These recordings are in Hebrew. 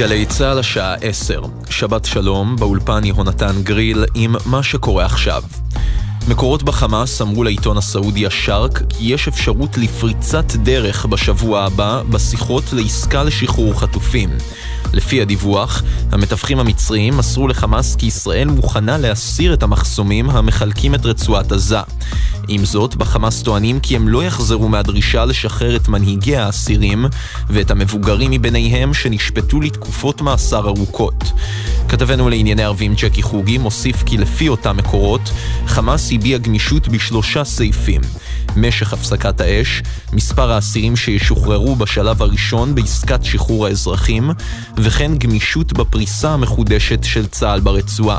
גלי צה"ל השעה 10, שבת שלום, באולפן יהונתן גריל עם מה שקורה עכשיו. מקורות בחמאס אמרו לעיתון הסעודי השארק כי יש אפשרות לפריצת דרך בשבוע הבא בשיחות לעסקה לשחרור חטופים. לפי הדיווח, המתווכים המצריים מסרו לחמאס כי ישראל מוכנה להסיר את המחסומים המחלקים את רצועת עזה. עם זאת, בחמאס טוענים כי הם לא יחזרו מהדרישה לשחרר את מנהיגי האסירים ואת המבוגרים מביניהם שנשפטו לתקופות מאסר ארוכות. כתבנו לענייני ערבים ג'קי חוגי מוסיף כי לפי אותם מקורות, חמאס הביע גמישות בשלושה סעיפים. משך הפסקת האש, מספר האסירים שישוחררו בשלב הראשון בעסקת שחרור האזרחים, וכן גמישות בפריסה המחודשת של צה"ל ברצועה.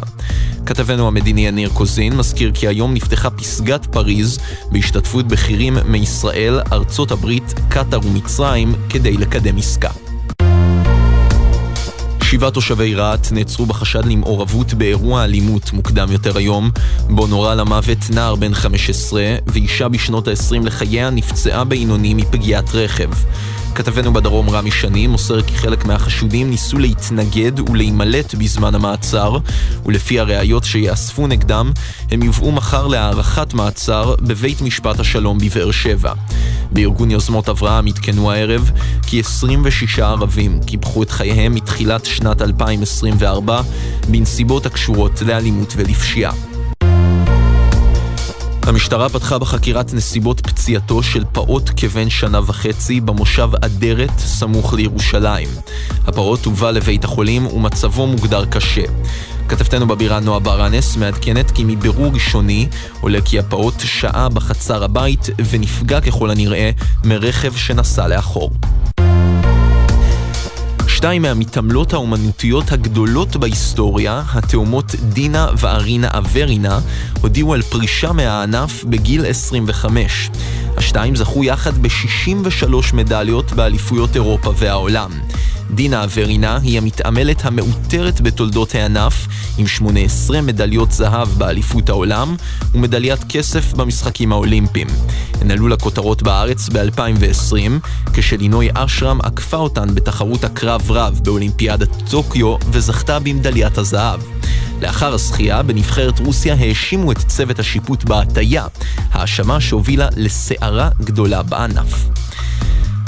כתבנו המדיני יניר קוזין מזכיר כי היום נפתחה פסגת פריז בהשתתפות בכירים מישראל, ארצות הברית, קטאר ומצרים כדי לקדם עסקה. שבעה תושבי רהט נעצרו בחשד למעורבות באירוע אלימות מוקדם יותר היום, בו נורה למוות נער בן 15 ואישה בשנות ה-20 לחייה נפצעה בינוני מפגיעת רכב. כתבנו בדרום רמי שני מוסר כי חלק מהחשודים ניסו להתנגד ולהימלט בזמן המעצר, ולפי הראיות שיאספו נגדם, הם יובאו מחר להארכת מעצר בבית משפט השלום בבאר שבע. בארגון יוזמות אברהם עדכנו הערב כי 26 ערבים קיפחו את חייהם מתחילת שנת 2024 בנסיבות הקשורות לאלימות ולפשיעה. המשטרה פתחה בחקירת נסיבות פציעתו של פעוט כבן שנה וחצי במושב אדרת סמוך לירושלים. הפעוט הובא לבית החולים ומצבו מוגדר קשה. כתבתנו בבירה נועה ברנס מעדכנת כי מבירור ראשוני עולה כי הפעוט שהה בחצר הבית ונפגע ככל הנראה מרכב שנסע לאחור. שתיים מהמתעמלות האומנותיות הגדולות בהיסטוריה, התאומות דינה וארינה אברינה, הודיעו על פרישה מהענף בגיל 25. השתיים זכו יחד ב-63 מדליות באליפויות אירופה והעולם. דינה אברינה היא המתעמלת המעוטרת בתולדות הענף, עם 18 מדליות זהב באליפות העולם ומדליית כסף במשחקים האולימפיים. הן עלו לכותרות בארץ ב-2020, כשלינוי אשרם עקפה אותן בתחרות הקרב רב באולימפיאדת טוקיו וזכתה במדליית הזהב. לאחר הזכייה, בנבחרת רוסיה האשימו את צוות השיפוט בהטייה, האשמה שהובילה לסערה גדולה בענף.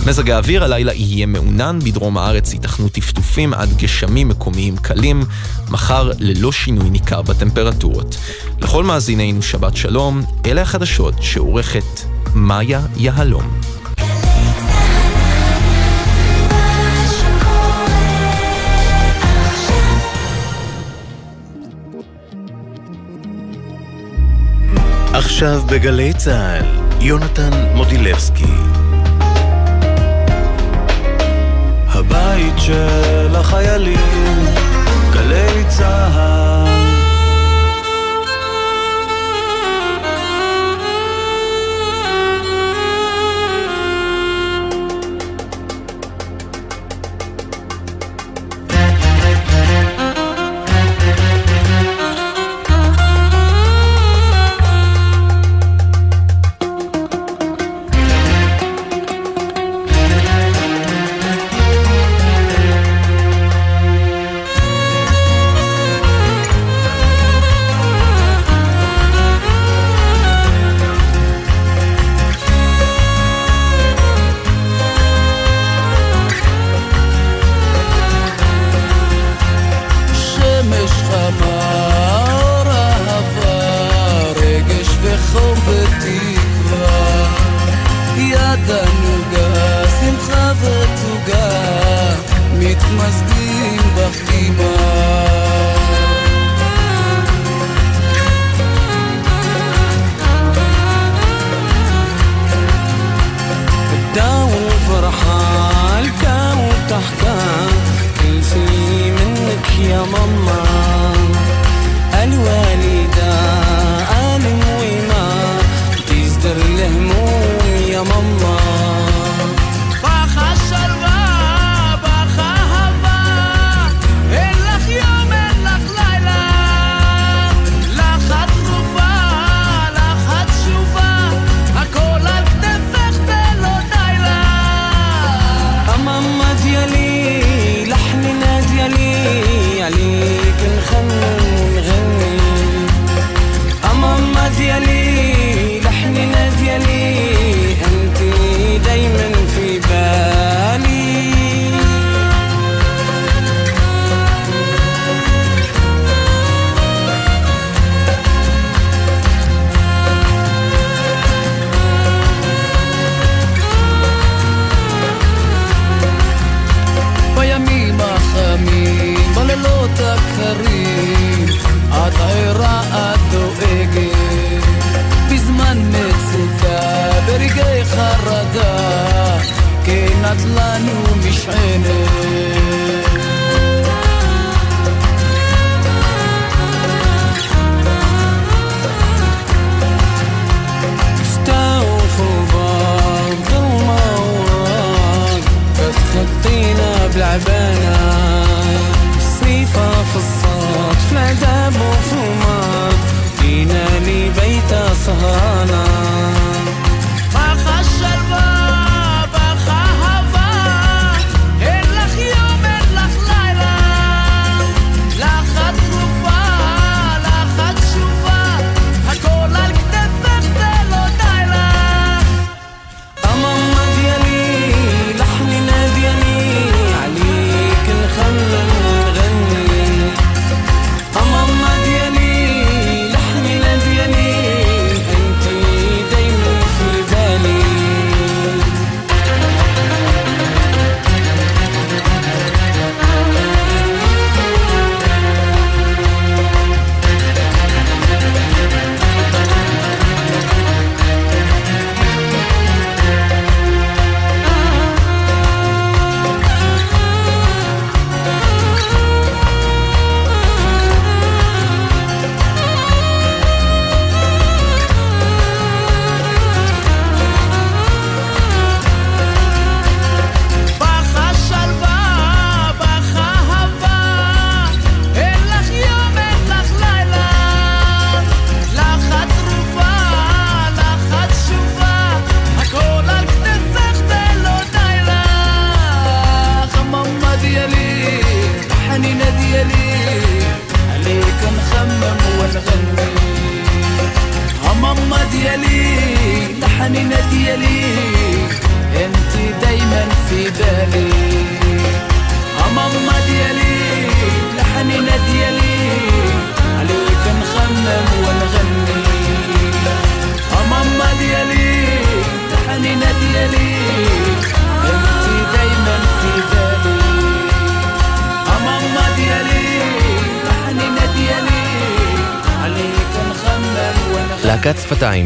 מזג האוויר הלילה יהיה מעונן, בדרום הארץ ייתכנו טפטופים עד גשמים מקומיים קלים, מחר ללא שינוי ניכר בטמפרטורות. לכל מאזינינו שבת שלום, אלה החדשות שעורכת מאיה יהלום. עכשיו בגלי צה"ל, יונתן מודילבסקי. הבית של החיילים, גלי צה"ל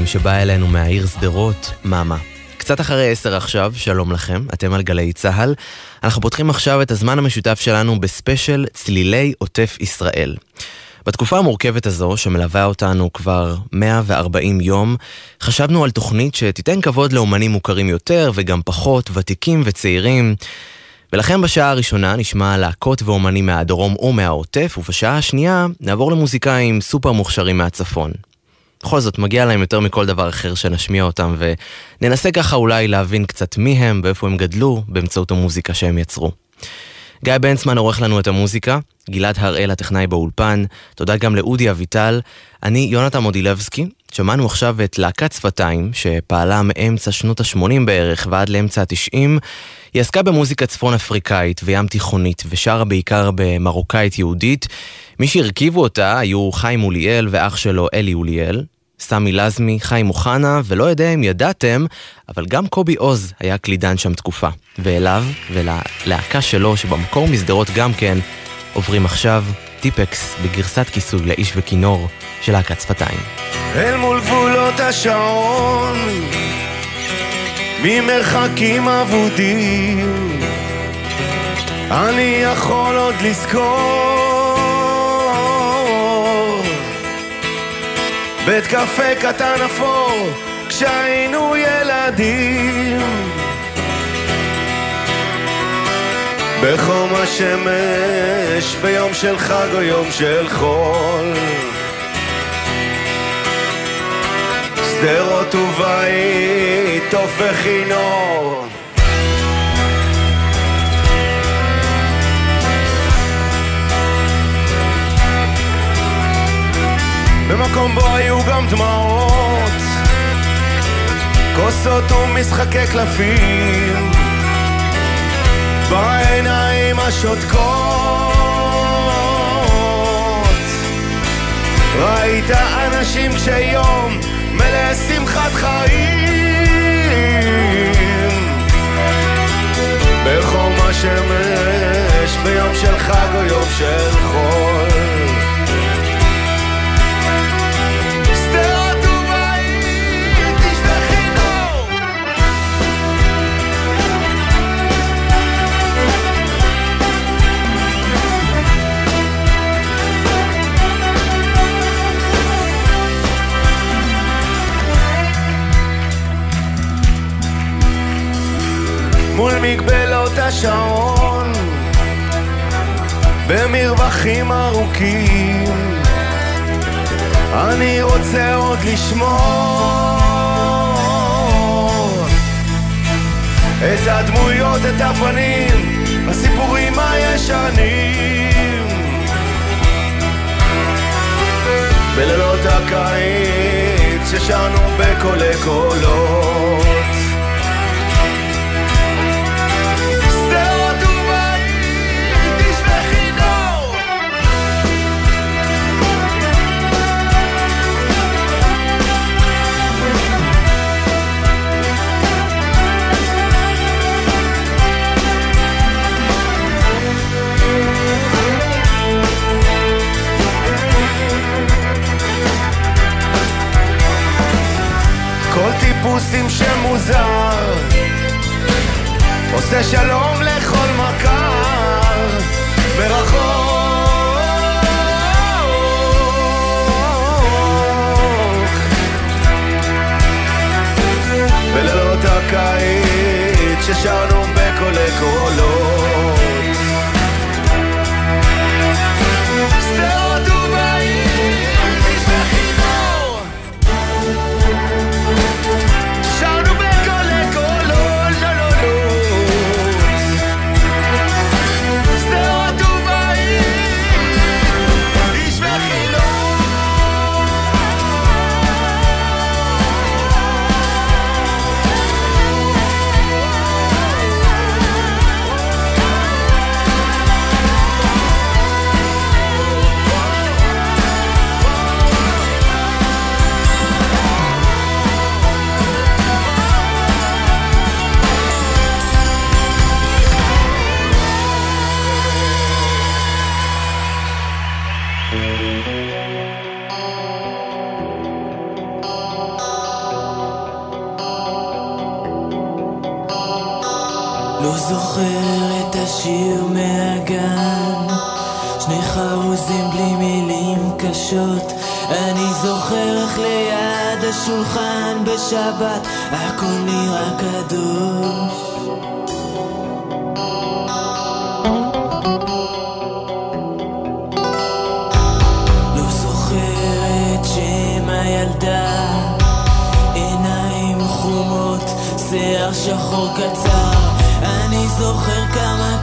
שבאה אלינו מהעיר שדרות, מאמה. קצת אחרי עשר עכשיו, שלום לכם, אתם על גלי צה"ל. אנחנו פותחים עכשיו את הזמן המשותף שלנו בספיישל צלילי עוטף ישראל. בתקופה המורכבת הזו, שמלווה אותנו כבר 140 יום, חשבנו על תוכנית שתיתן כבוד לאומנים מוכרים יותר וגם פחות, ותיקים וצעירים. ולכן בשעה הראשונה נשמע להקות ואומנים מהדרום או מהעוטף, ובשעה השנייה נעבור למוזיקאים סופר מוכשרים מהצפון. בכל זאת, מגיע להם יותר מכל דבר אחר שנשמיע אותם, וננסה ככה אולי להבין קצת מי הם ואיפה הם גדלו באמצעות המוזיקה שהם יצרו. גיא בנצמן עורך לנו את המוזיקה, גלעד הראל הטכנאי באולפן, תודה גם לאודי אביטל, אני יונתן מודילבסקי, שמענו עכשיו את להקת שפתיים, שפעלה מאמצע שנות ה-80 בערך ועד לאמצע ה-90. היא עסקה במוזיקה צפון אפריקאית וים תיכונית, ושרה בעיקר במרוקאית יהודית. מי שהרכיבו אותה היו חיים אוליאל ואח שלו אלי אוליאל, סמי לזמי, חיים אוחנה, ולא יודע אם ידעתם, אבל גם קובי עוז היה קלידן שם תקופה. ואליו וללהקה שלו, שבמקור משדרות גם כן, עוברים עכשיו טיפקס בגרסת כיסוי לאיש וכינור של להקת שפתיים. אל מול גבולות השעון, ממרחקים אבודים, אני יכול עוד לזכור בית קפה קטן אפור כשהיינו ילדים. בחום השמש ביום של חג או יום של חול. שדרות ובית, עוף וכינור במקום בו היו גם דמעות. כוסות ומשחקי קלפים. בעיניים השותקות. ראית אנשים כשיום מלא שמחת חיים. בחום השמש ביום של חג או יום של חול מול מגבלות השעון במרווחים ארוכים. אני רוצה עוד לשמור את הדמויות, את הפנים, הסיפורים הישנים. בלילות הקיץ ששרנו בקולי קולות טיפוסים שמוזר. עושה שלום לכל מכר מרחוק בלילות הקיץ ששרנו בקולי קולות השולחן בשבת, הכל נראה קדוש. לא שחור קצר. אני זוכר כמה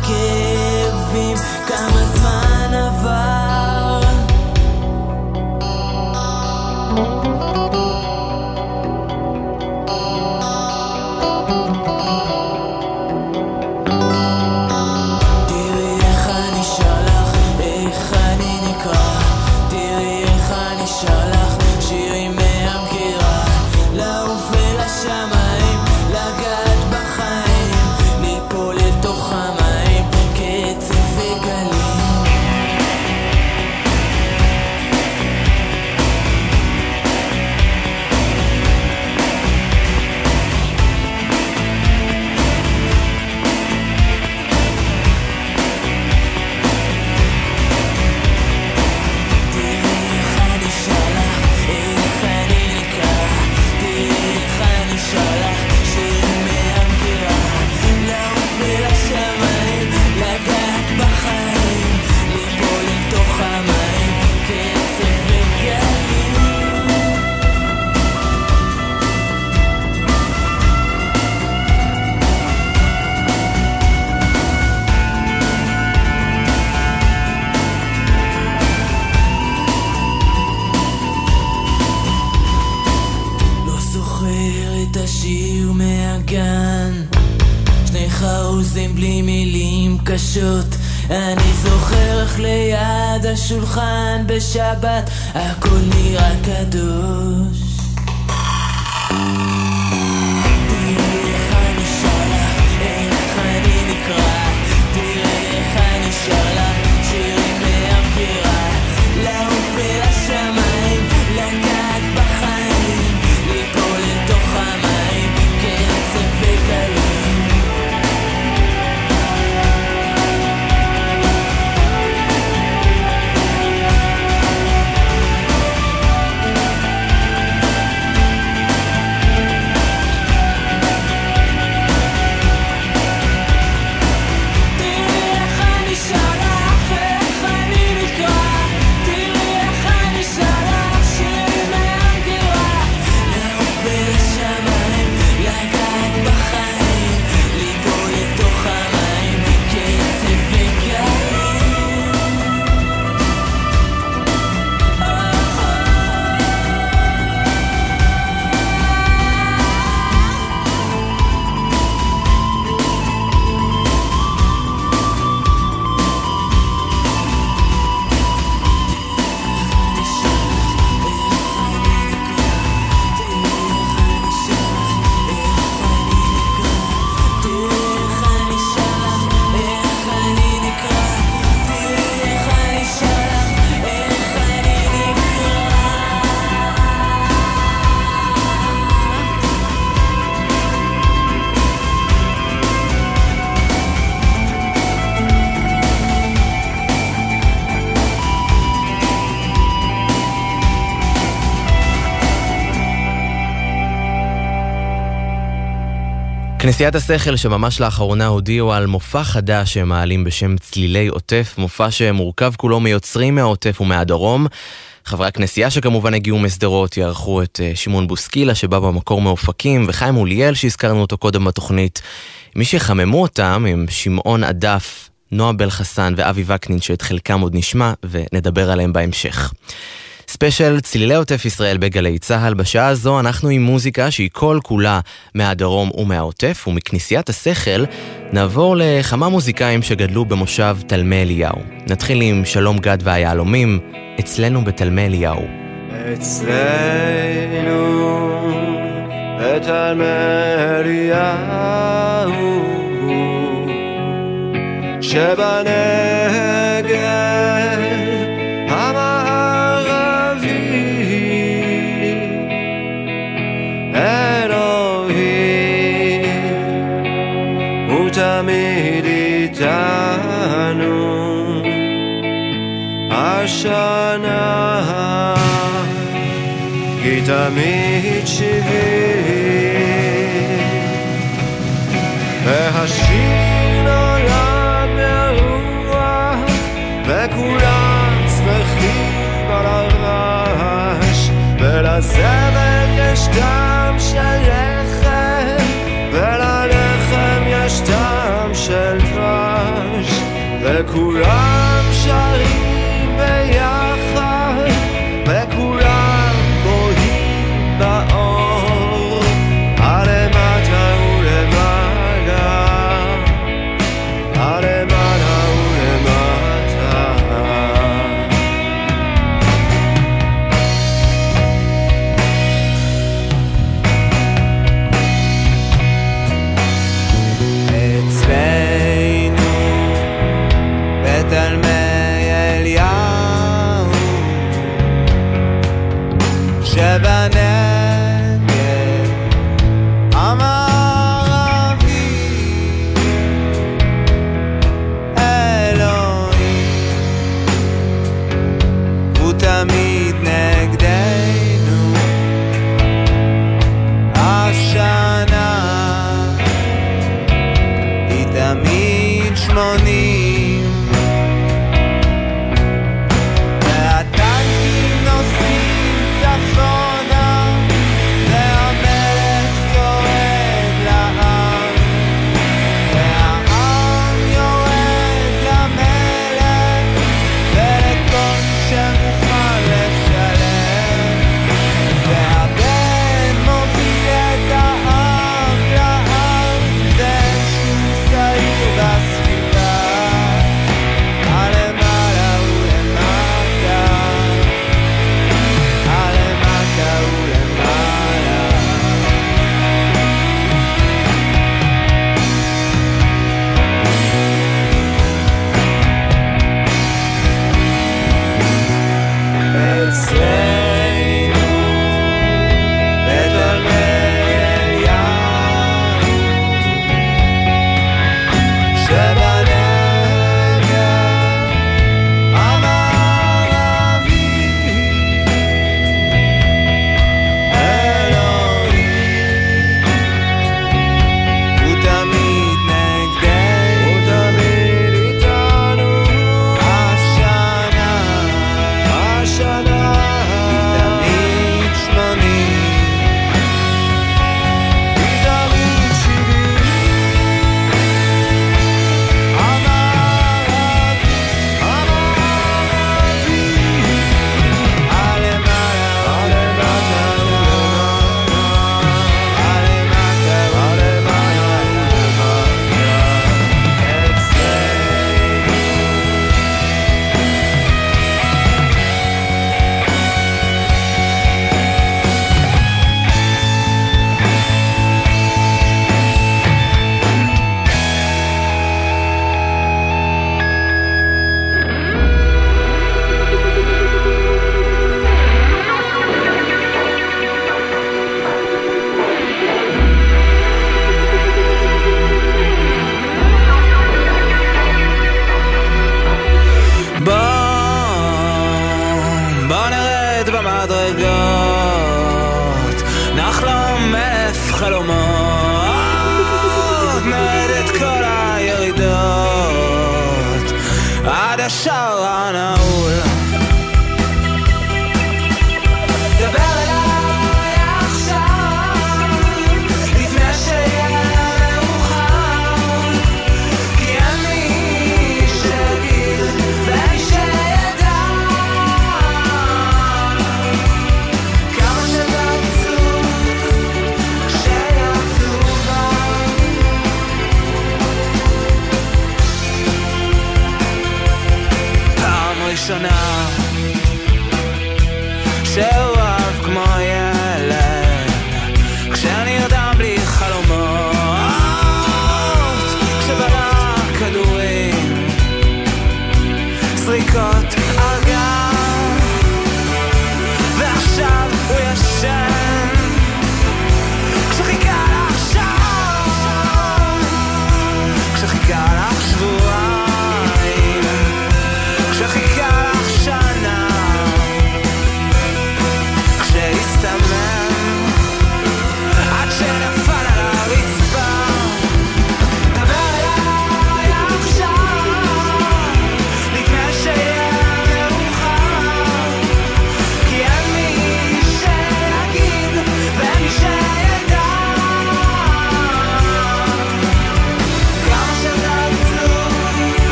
השולחן בשבת, הכל נראה קדוש. כנסיית השכל שממש לאחרונה הודיעו על מופע חדש שהם מעלים בשם צלילי עוטף, מופע שמורכב כולו מיוצרים מהעוטף ומהדרום. חברי הכנסייה שכמובן הגיעו משדרות יערכו את אה, שמעון בוסקילה שבא במקור מאופקים וחיים אוליאל שהזכרנו אותו קודם בתוכנית. מי שיחממו אותם הם שמעון עדף, נועה בל חסן ואבי וקנין שאת חלקם עוד נשמע ונדבר עליהם בהמשך. ספיישל צלילי עוטף ישראל בגלי צה"ל. בשעה הזו אנחנו עם מוזיקה שהיא כל כולה מהדרום ומהעוטף, ומכנסיית השכל נעבור לכמה מוזיקאים שגדלו במושב תלמי אליהו. נתחיל עם שלום גד והיהלומים, אצלנו בתלמי אליהו. אצלנו בתלמי אליהו שבנגב השנה. כי תמיד שבעים והשיר נולד ברוח וכולם שמחים על הרעש ולזמר יש טעם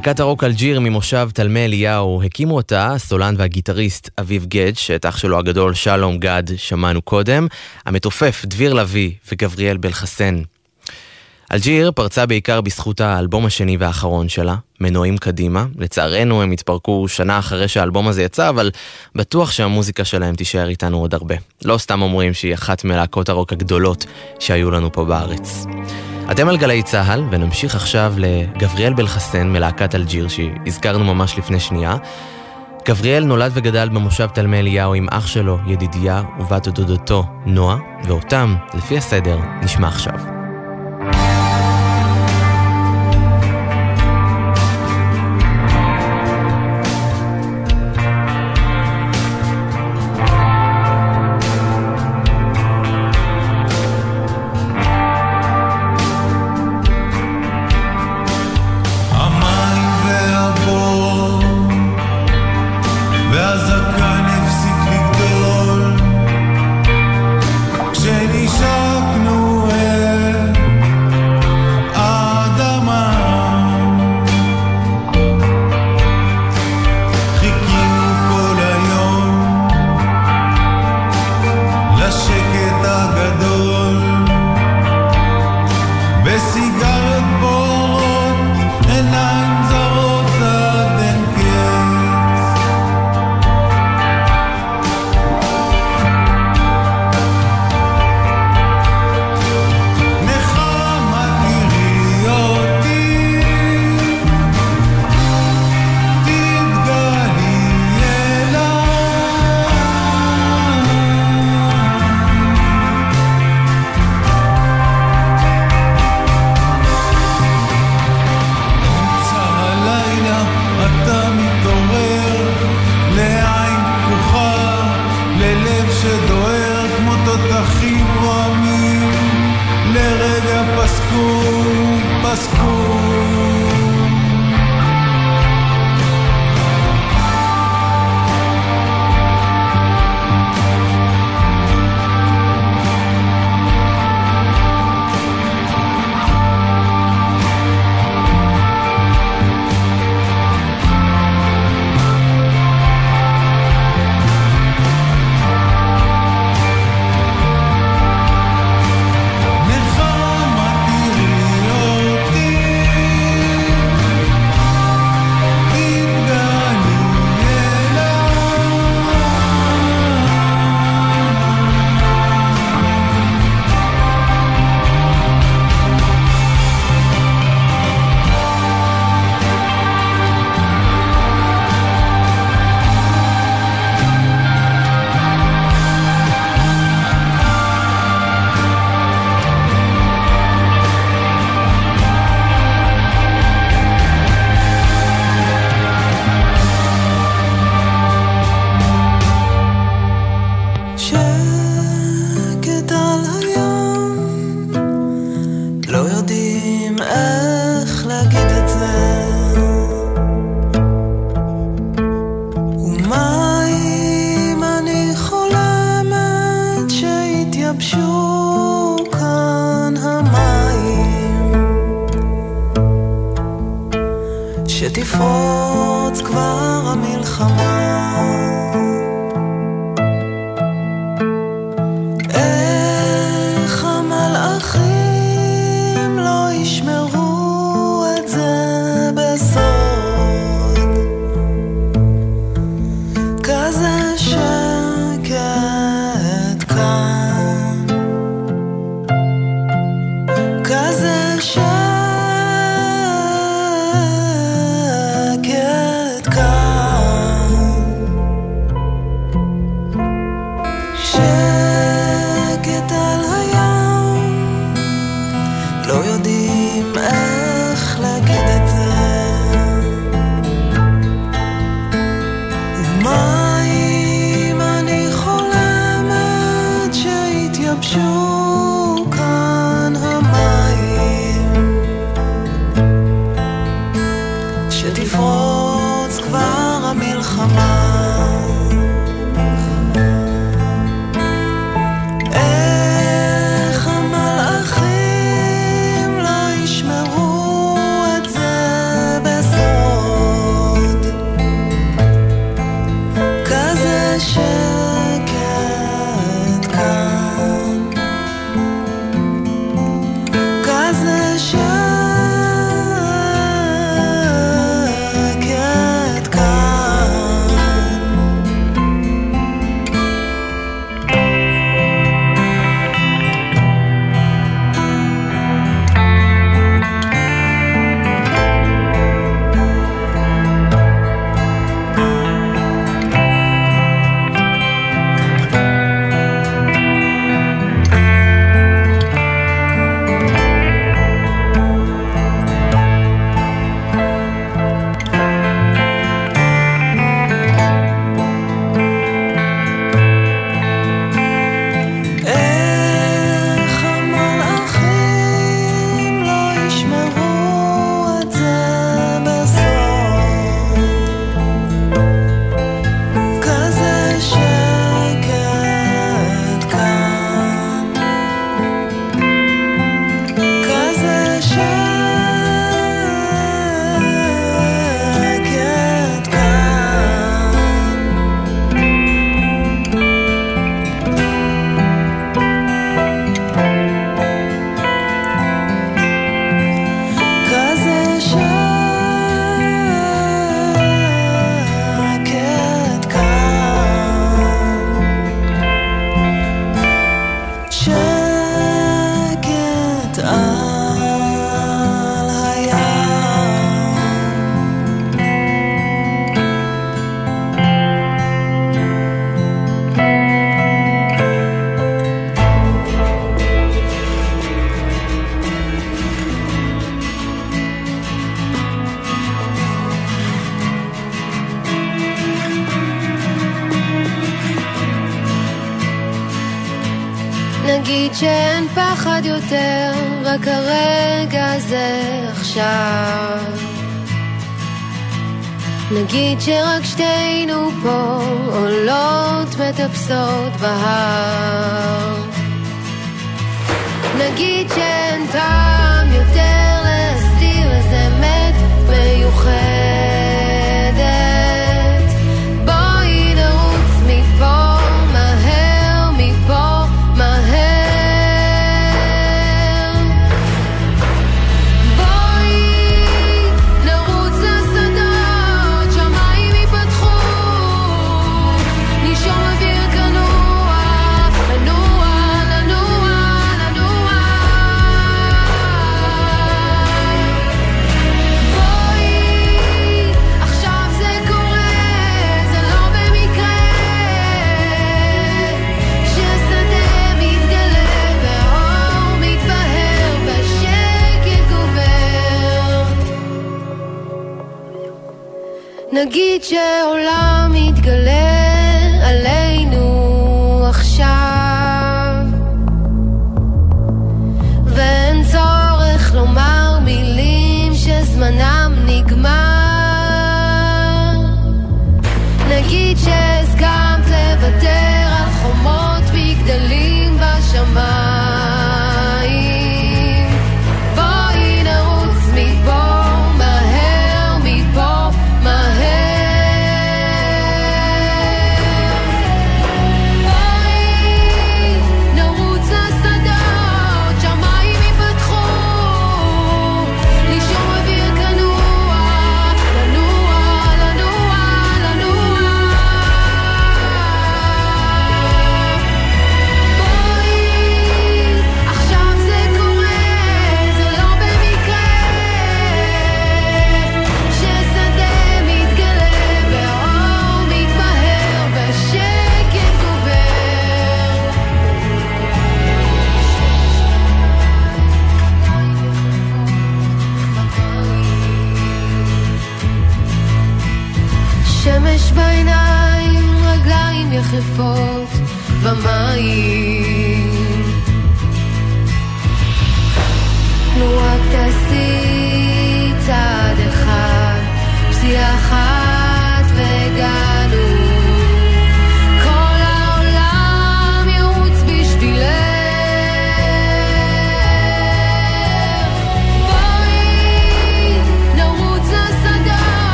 להקת הרוק אלג'יר ממושב תלמי אליהו הקימו אותה הסולן והגיטריסט אביב גד, שאת אח שלו הגדול שלום גד שמענו קודם, המתופף דביר לביא וגבריאל בלחסן. אלג'יר פרצה בעיקר בזכות האלבום השני והאחרון שלה, מנועים קדימה. לצערנו הם התפרקו שנה אחרי שהאלבום הזה יצא, אבל בטוח שהמוזיקה שלהם תישאר איתנו עוד הרבה. לא סתם אומרים שהיא אחת מלהקות הרוק הגדולות שהיו לנו פה בארץ. אתם על גלי צה"ל, ונמשיך עכשיו לגבריאל בלחסן מלהקת אלג'יר, שהזכרנו ממש לפני שנייה. גבריאל נולד וגדל במושב תלמי אליהו עם אח שלו, ידידיה, ובת דודתו, נועה, ואותם, לפי הסדר, נשמע עכשיו.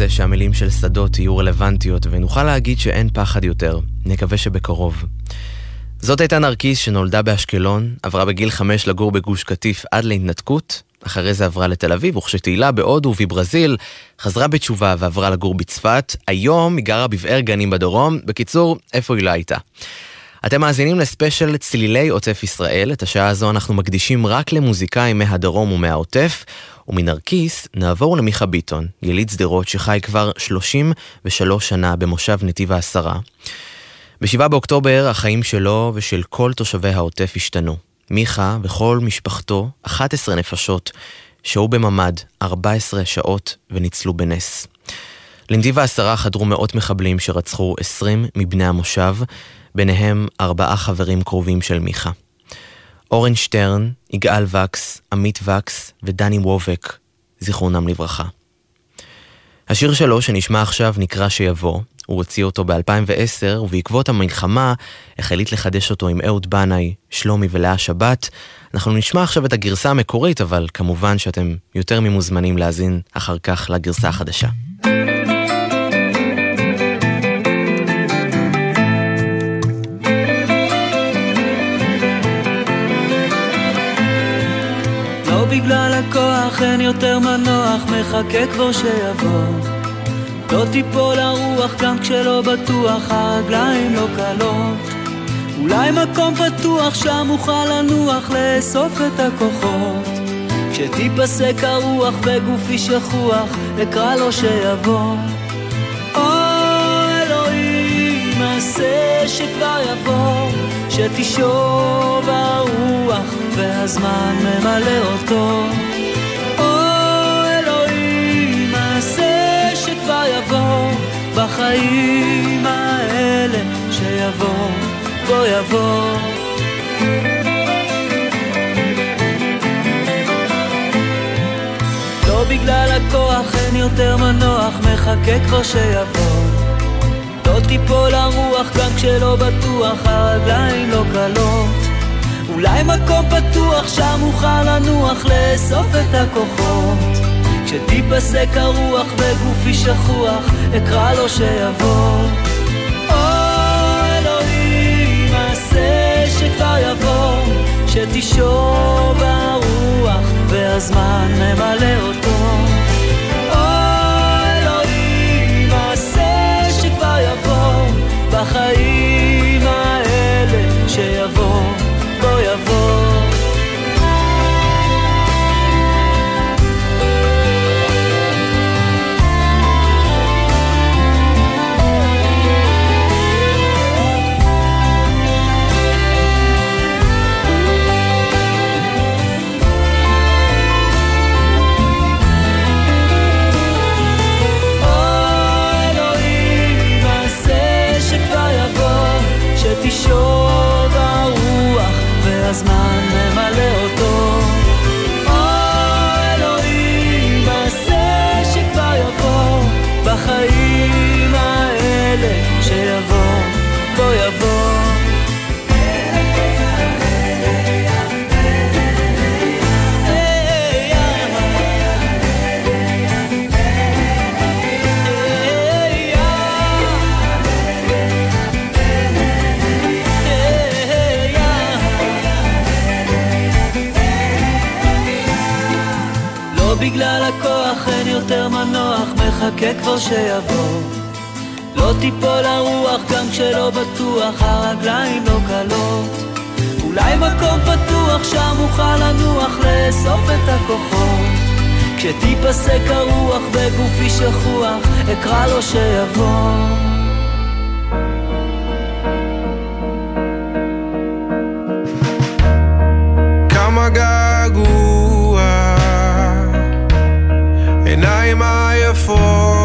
הזה שהמילים של שדות יהיו רלוונטיות ונוכל להגיד שאין פחד יותר. נקווה שבקרוב. זאת הייתה נרקיס שנולדה באשקלון, עברה בגיל חמש לגור בגוש קטיף עד להתנתקות, אחרי זה עברה לתל אביב, וכשתהילה בהודו ובברזיל, חזרה בתשובה ועברה לגור בצפת, היום היא גרה בבאר גנים בדרום, בקיצור, איפה היא לא הייתה. אתם מאזינים לספיישל צלילי עוטף ישראל, את השעה הזו אנחנו מקדישים רק למוזיקאים מהדרום ומהעוטף, ומנרקיס נעבור למיכה ביטון, יליד שדרות שחי כבר 33 שנה במושב נתיב העשרה. ב-7 באוקטובר החיים שלו ושל כל תושבי העוטף השתנו. מיכה וכל משפחתו, 11 נפשות, שהו בממ"ד 14 שעות וניצלו בנס. לנתיב העשרה חדרו מאות מחבלים שרצחו 20 מבני המושב, ביניהם ארבעה חברים קרובים של מיכה. אורן שטרן, יגאל וקס, עמית וקס ודני וובק, זיכרונם לברכה. השיר שלו שנשמע עכשיו נקרא שיבוא, הוא הוציא אותו ב-2010, ובעקבות המלחמה החליט לחדש אותו עם אהוד בנאי, שלומי ולאה שבת. אנחנו נשמע עכשיו את הגרסה המקורית, אבל כמובן שאתם יותר ממוזמנים להאזין אחר כך לגרסה החדשה. בגלל הכוח אין יותר מנוח, מחכה כבר שיבוא. לא תיפול הרוח גם כשלא בטוח, הרגליים לא קלות. אולי מקום פתוח שם אוכל לנוח, לאסוף את הכוחות. כשתיפסק הרוח בגופי שכוח, אקרא לו שיבוא. או אלוהים, מעשה שכבר יבוא, שתשוב הרוח והזמן ממלא אותו. או אלוהים, מעשה שכבר יבוא, בחיים האלה שיבוא, בוא יבוא. לא בגלל הכוח אין יותר מנוח, מחכה כבר שיבוא. תיפול הרוח גם כשלא בטוח, הרגליים לא קלות. אולי מקום פתוח שם אוכל לנוח, לאסוף את הכוחות. כשתיפסק הרוח וגופי שכוח, אקרא לו שיבוא. או אלוהים, מעשה שכבר יבוא, שתשוב הרוח והזמן ממלא אותו. בחיים מחכה כבר שיבוא. לא תיפול הרוח גם כשלא בטוח, הרגליים לא קלות. אולי מקום פתוח שם אוכל לנוח, לאסוף את הכוחות. כשתיפסק הרוח וגופי שכוח, אקרא לו שיבוא. כמה געגוע, before.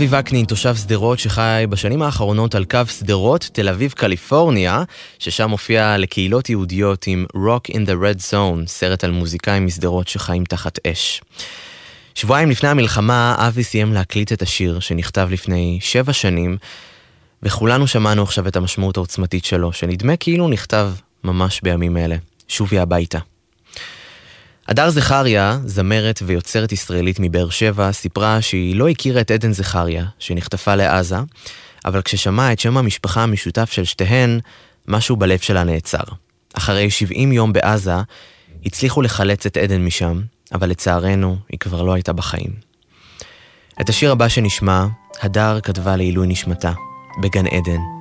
אבי וקנין, תושב שדרות שחי בשנים האחרונות על קו שדרות, תל אביב, קליפורניה, ששם מופיע לקהילות יהודיות עם Rock in the Red Zone, סרט על מוזיקאים משדרות שחיים תחת אש. שבועיים לפני המלחמה, אבי סיים להקליט את השיר שנכתב לפני שבע שנים, וכולנו שמענו עכשיו את המשמעות העוצמתית שלו, שנדמה כאילו נכתב ממש בימים אלה. שובי הביתה. הדר זכריה, זמרת ויוצרת ישראלית מבאר שבע, סיפרה שהיא לא הכירה את עדן זכריה, שנחטפה לעזה, אבל כששמעה את שם המשפחה המשותף של שתיהן, משהו בלב שלה נעצר. אחרי 70 יום בעזה, הצליחו לחלץ את עדן משם, אבל לצערנו, היא כבר לא הייתה בחיים. את השיר הבא שנשמע, הדר כתבה לעילוי נשמתה, בגן עדן.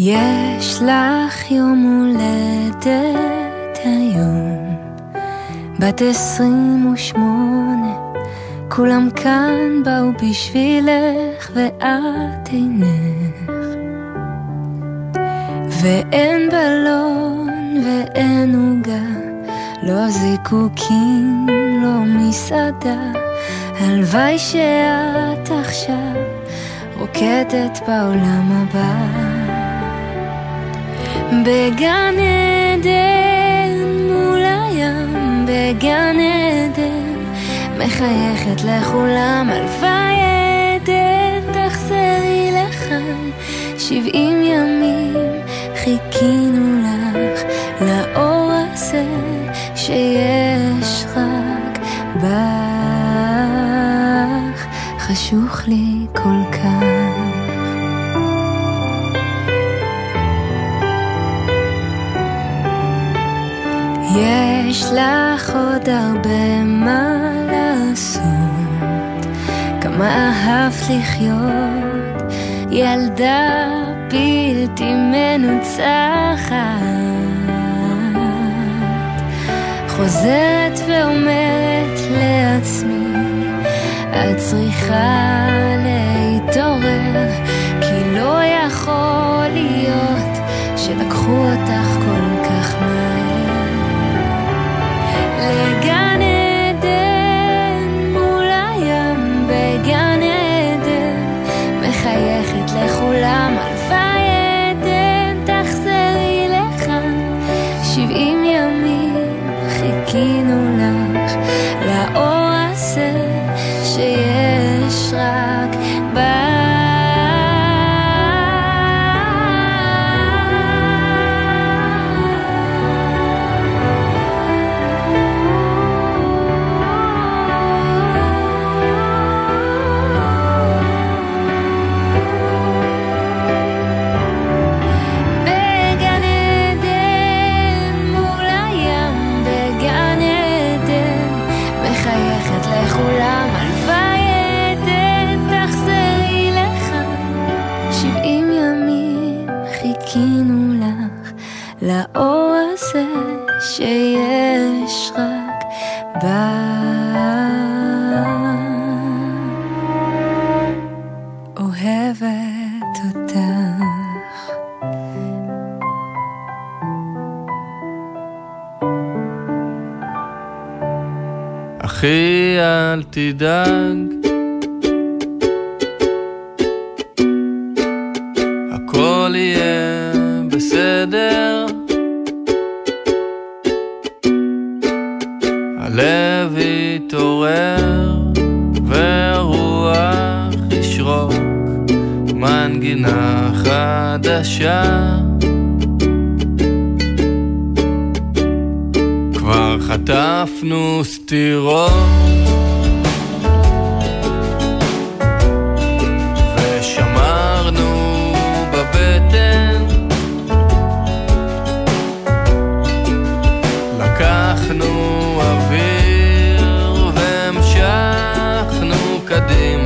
יש לך יום הולדת היום, בת עשרים ושמונה, כולם כאן באו בשבילך ואת עינך. ואין בלון ואין עוגה, לא זיקוקים, לא מסעדה, הלוואי שאת עכשיו רוקדת בעולם הבא. בגן עדן מול הים, בגן עדן מחייכת לכולם אלפי עדן תחזרי לכאן. שבעים ימים חיכינו לך לאור הזה שיש רק בך. חשוך לי כל כך. לך עוד הרבה מה לעשות, כמה אהבת לחיות, ילדה בלתי מנוצחת. חוזרת ואומרת לעצמי, את צריכה להתעורר, כי לא יכול להיות שלקחו אותך elegante. alti danni. day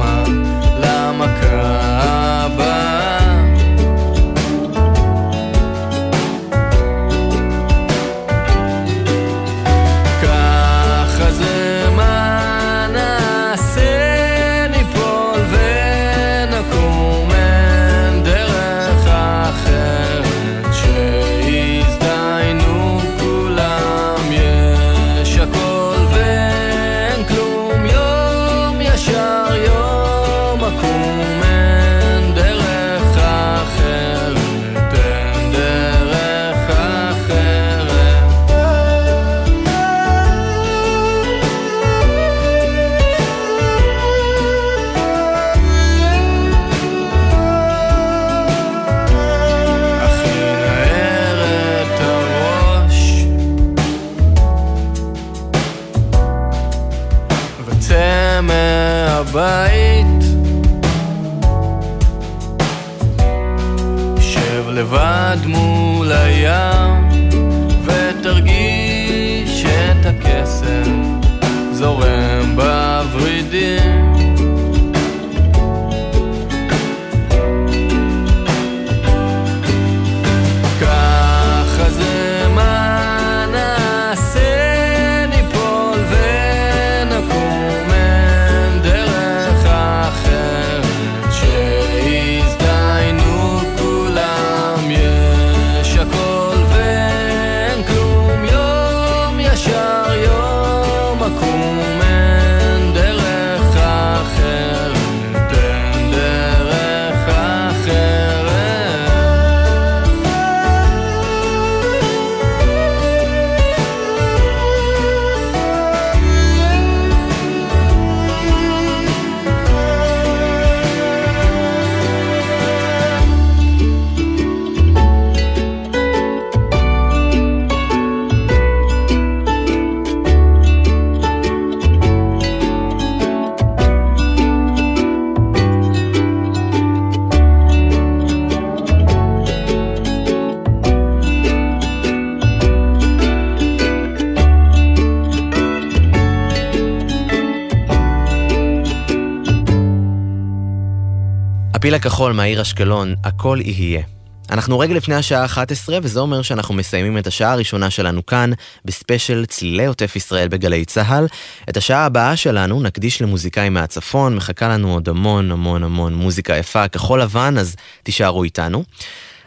הכחול מהעיר אשקלון, הכל יהיה. אנחנו רגע לפני השעה 11, וזה אומר שאנחנו מסיימים את השעה הראשונה שלנו כאן, בספיישל צלילי עוטף ישראל בגלי צה"ל. את השעה הבאה שלנו נקדיש למוזיקאים מהצפון, מחכה לנו עוד המון המון המון מוזיקה יפה, כחול לבן, אז תישארו איתנו.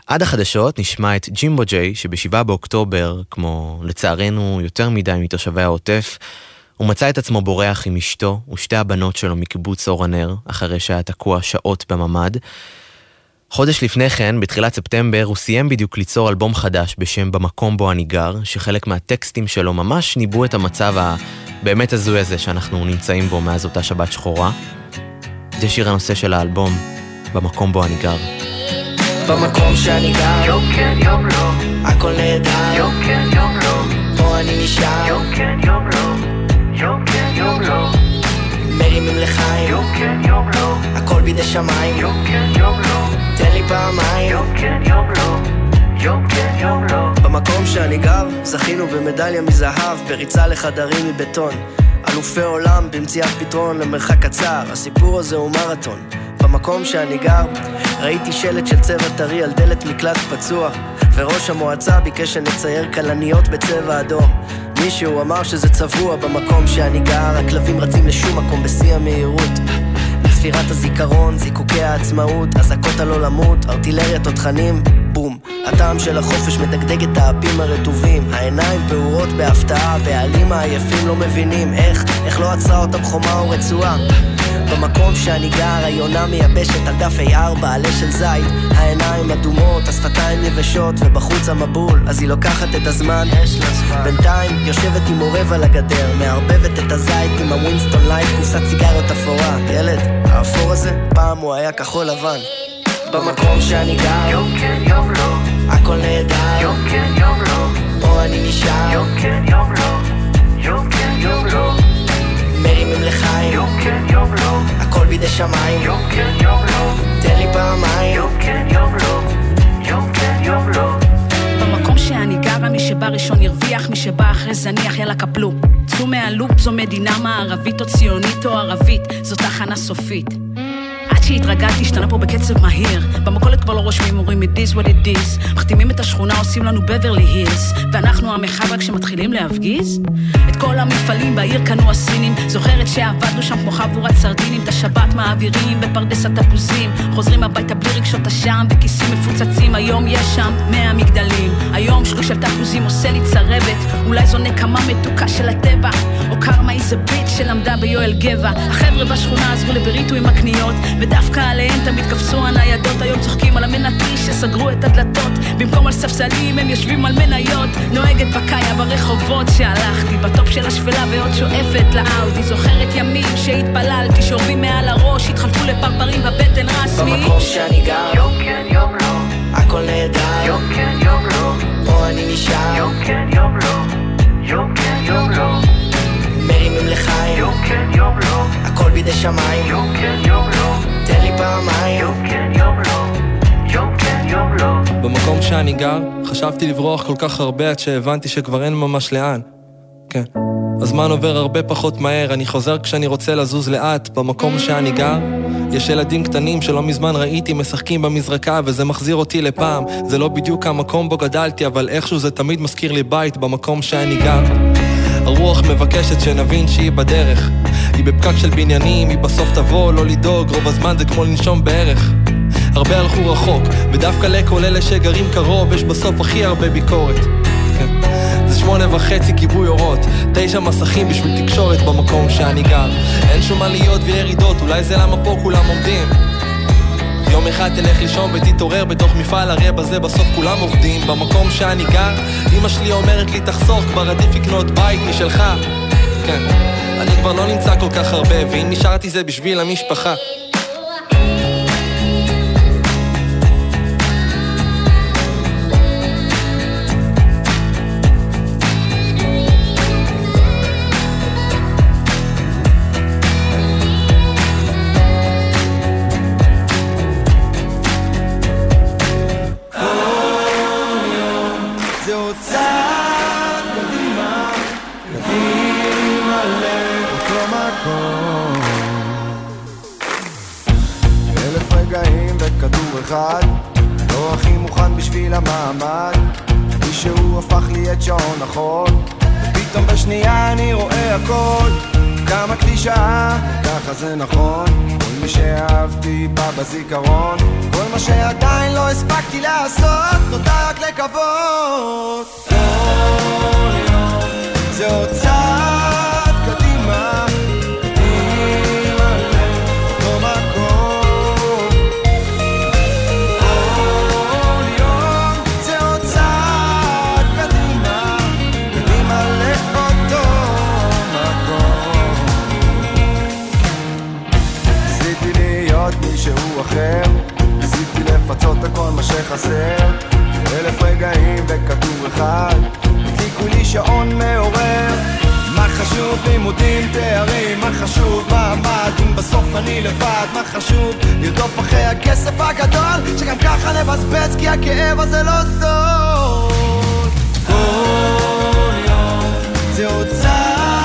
עד החדשות נשמע את ג'ימבו ג'יי, שב-7 באוקטובר, כמו לצערנו יותר מדי מתושבי העוטף, הוא מצא את עצמו בורח עם אשתו ושתי הבנות שלו מקיבוץ אור הנר, אחרי שהיה תקוע שעות בממ"ד. חודש לפני כן, בתחילת ספטמבר, הוא סיים בדיוק ליצור אלבום חדש בשם "במקום בו אני גר", שחלק מהטקסטים שלו ממש ניבאו את המצב הבאמת הזוי הזה שאנחנו נמצאים בו מאז אותה שבת שחורה. זה שיר הנושא של האלבום, "במקום בו אני גר". במקום שאני גר, יום כן יום לא, הכל נהדר, יום כן יום לא, פה אני נשאר, יום כן יום לא, יום כן יום לא, מרימים לחיים, יום כן יום לא, הכל בידי שמיים, יום כן יום לא, תן לי פעמיים, יום כן יום לא, יום כן יום לא. במקום שאני גר, זכינו במדליה מזהב, בריצה לחדרים מבטון. אלופי עולם במציאת פתרון למרחק קצר, הסיפור הזה הוא מרתון. במקום שאני גר, ראיתי שלט של צבע טרי על דלת מקלט פצוע, וראש המועצה ביקש שנצייר כלניות בצבע אדום. מישהו אמר שזה צבוע במקום שאני גר, הכלבים רצים לשום מקום בשיא המהירות. ספירת הזיכרון, זיקוקי העצמאות, אזעקות הלא למות, ארטילריית תותחנים, בום. הטעם של החופש מדגדג את האפים הרטובים, העיניים פעורות בהפתעה, הבעלים העייפים לא מבינים איך, איך לא עצרה אותם חומה או רצועה. במקום שאני גר, היונה מייבשת על דף A4, עלה של זית, העיניים אדומות, השפתיים יבשות, ובחוץ המבול, אז היא לוקחת את הזמן. בינתיים, יושבת עם עורב על הגדר, מערבבת את הזית עם ה Winston Light, קופסת סיגריות אפורה. ילד, האפור הזה, פעם הוא היה כחול לבן. במקום שאני גר, יום כן יום לא, הכל נהדר, יום כן יום לא, פה אני נשאר, יום כן יום לא, יום כן יום לא. מרימים לחיים, יום כן יום לא, הכל בידי שמיים, יום כן יום לא, תן לי פעמיים, יום כן יום לא, יום כן יום לא. במקום שאני גרה, מי שבא ראשון ירוויח, מי שבא אחרי זניח, יאללה קפלו. צאו מהלופ, זו מדינה מערבית או ציונית או ערבית, זו תחנה סופית. שהתרגלתי, השתנה פה בקצב מהיר. במכולת כבר לא רושמים, אומרים it is what it is. מחתימים את השכונה, עושים לנו בברלי הילס. ואנחנו המרחב רק כשמתחילים להפגיז? את כל המפעלים בעיר קנו הסינים. זוכרת שעבדנו שם כמו חבורת סרדינים. את השבת מעבירים בפרדס התפוזים. חוזרים הביתה בלי רגשות אשם, בכיסים מפוצצים. היום יש שם מאה מגדלים. היום שלוש של תפוזים עושה לי צרבת. אולי זו נקמה מתוקה של הטבע. או קרמה איזה ביט שלמדה ביואל גבע. החבר'ה בשכונה עזרו לבריטו עם הקניות. ודווקא עליהם תמיד קפצו הניידות, היום צוחקים על המנתי שסגרו את הדלתות. במקום על ספסלים הם יושבים על מניות. נוהגת בקאיה ברחובות שהלכתי, בטופ של השפלה ועוד שואפת לאאודי. זוכרת ימים שהתפללתי, שורבים מעל הראש, התחלפו לפרפרים בבטן רסמי. במקום שאני גר, יום כן יום לא, הכל נהדר, יום כן יום לא, פה אני נשאר, יום כן יום לא, יום כן יום לא. מרימים לחיים, יום כן יום לא, הכל בידי שמיים, יום כן יום לא, תן לי פעמיים, יום כן יום לא, יום כן יום לא. במקום שאני גר, חשבתי לברוח כל כך הרבה עד שהבנתי שכבר אין ממש לאן. כן. הזמן עובר הרבה פחות מהר, אני חוזר כשאני רוצה לזוז לאט. במקום שאני גר, יש ילדים קטנים שלא מזמן ראיתי משחקים במזרקה וזה מחזיר אותי לפעם. זה לא בדיוק המקום בו גדלתי, אבל איכשהו זה תמיד מזכיר לי בית במקום שאני גר. הרוח מבקשת שנבין שהיא בדרך. היא בפקק של בניינים, היא בסוף תבוא, לא לדאוג, רוב הזמן זה כמו לנשום בערך. הרבה הלכו רחוק, ודווקא לכל אלה שגרים קרוב, יש בסוף הכי הרבה ביקורת. כן. זה שמונה וחצי כיבוי אורות, תשע מסכים בשביל תקשורת במקום שאני גר. אין שום עליות וירידות, אולי זה למה פה כולם עומדים. יום אחד תלך לישון ותתעורר בתוך מפעל, הרי בזה בסוף כולם עובדים. במקום שאני גר, אמא שלי אומרת לי תחסוך, כבר עדיף לקנות בית משלך. כן, אני כבר לא נמצא כל כך הרבה, ואם נשארתי זה בשביל המשפחה. אלף רגעים אחד. לא הכי מוכן בשביל המעמד. מישהו הפך לי את שעון החול. ופתאום בשנייה אני רואה הכל. כמה קלישאה, ככה זה נכון. כל מי שאהבתי בא בזיכרון. כל מה שעדיין לא הספקתי לעשות נותר רק לקוות. כל יום זה עוד צעד אחר ניסיתי לפצות על כל מה שחסר. אלף רגעים בכדור אחד. הדליקו לי שעון מעורר. מה חשוב לימודים, תארים, מה חשוב? מעמד אם בסוף אני לבד, מה חשוב? לרדוף אחרי הכסף הגדול שגם ככה נבזבז כי הכאב הזה לא סוד. כל יום זה עוד צעד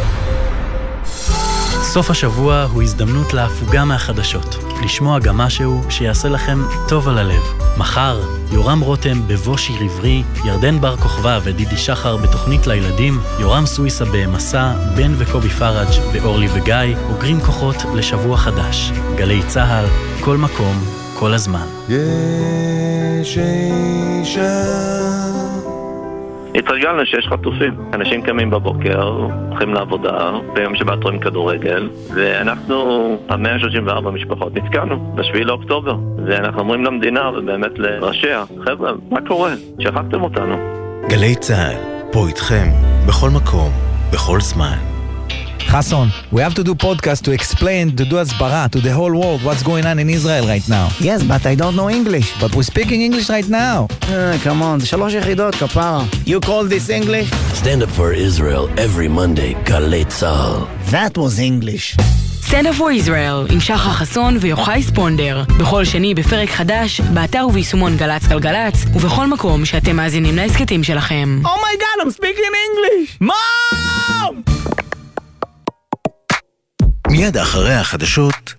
סוף השבוע הוא הזדמנות להפוגה מהחדשות. לשמוע גם משהו שיעשה לכם טוב על הלב. מחר, יורם רותם בבוא שיר עברי, ירדן בר כוכבא ודידי שחר בתוכנית לילדים, יורם סוויסה במסע, בן וקובי פראג' באורלי וגיא, אוגרים כוחות לשבוע חדש. גלי צה"ל, כל מקום, כל הזמן. יש אישה התרגלנו שיש חטופים. אנשים קמים בבוקר, הולכים לעבודה, ביום שבת רואים כדורגל, ואנחנו, המאה ה-34 משפחות, נתקענו ב-7 לאוקטובר. ואנחנו אומרים למדינה, ובאמת לראשיה, חבר'ה, מה קורה? שכחתם אותנו. גלי צה"ל, פה איתכם, בכל מקום, בכל זמן. Hassan, we have to do podcast to explain, to do הסברה to the whole world what's going on in Israel right now. Yes, but I don't know English. But we're speaking English right now. Uh, come on, זה שלוש יחידות, כפרה. You call this English? Stand up for Israel every Monday, גלי צה"ל. That was English. Stand up for Israel עם שחר חסון ויוחאי ספונדר. בכל שני בפרק חדש, באתר וביישומון גל"צ גלגלצ, ובכל מקום שאתם מאזינים להסכתים שלכם. Oh my god, I'm speaking English! Mom! מיד אחרי החדשות,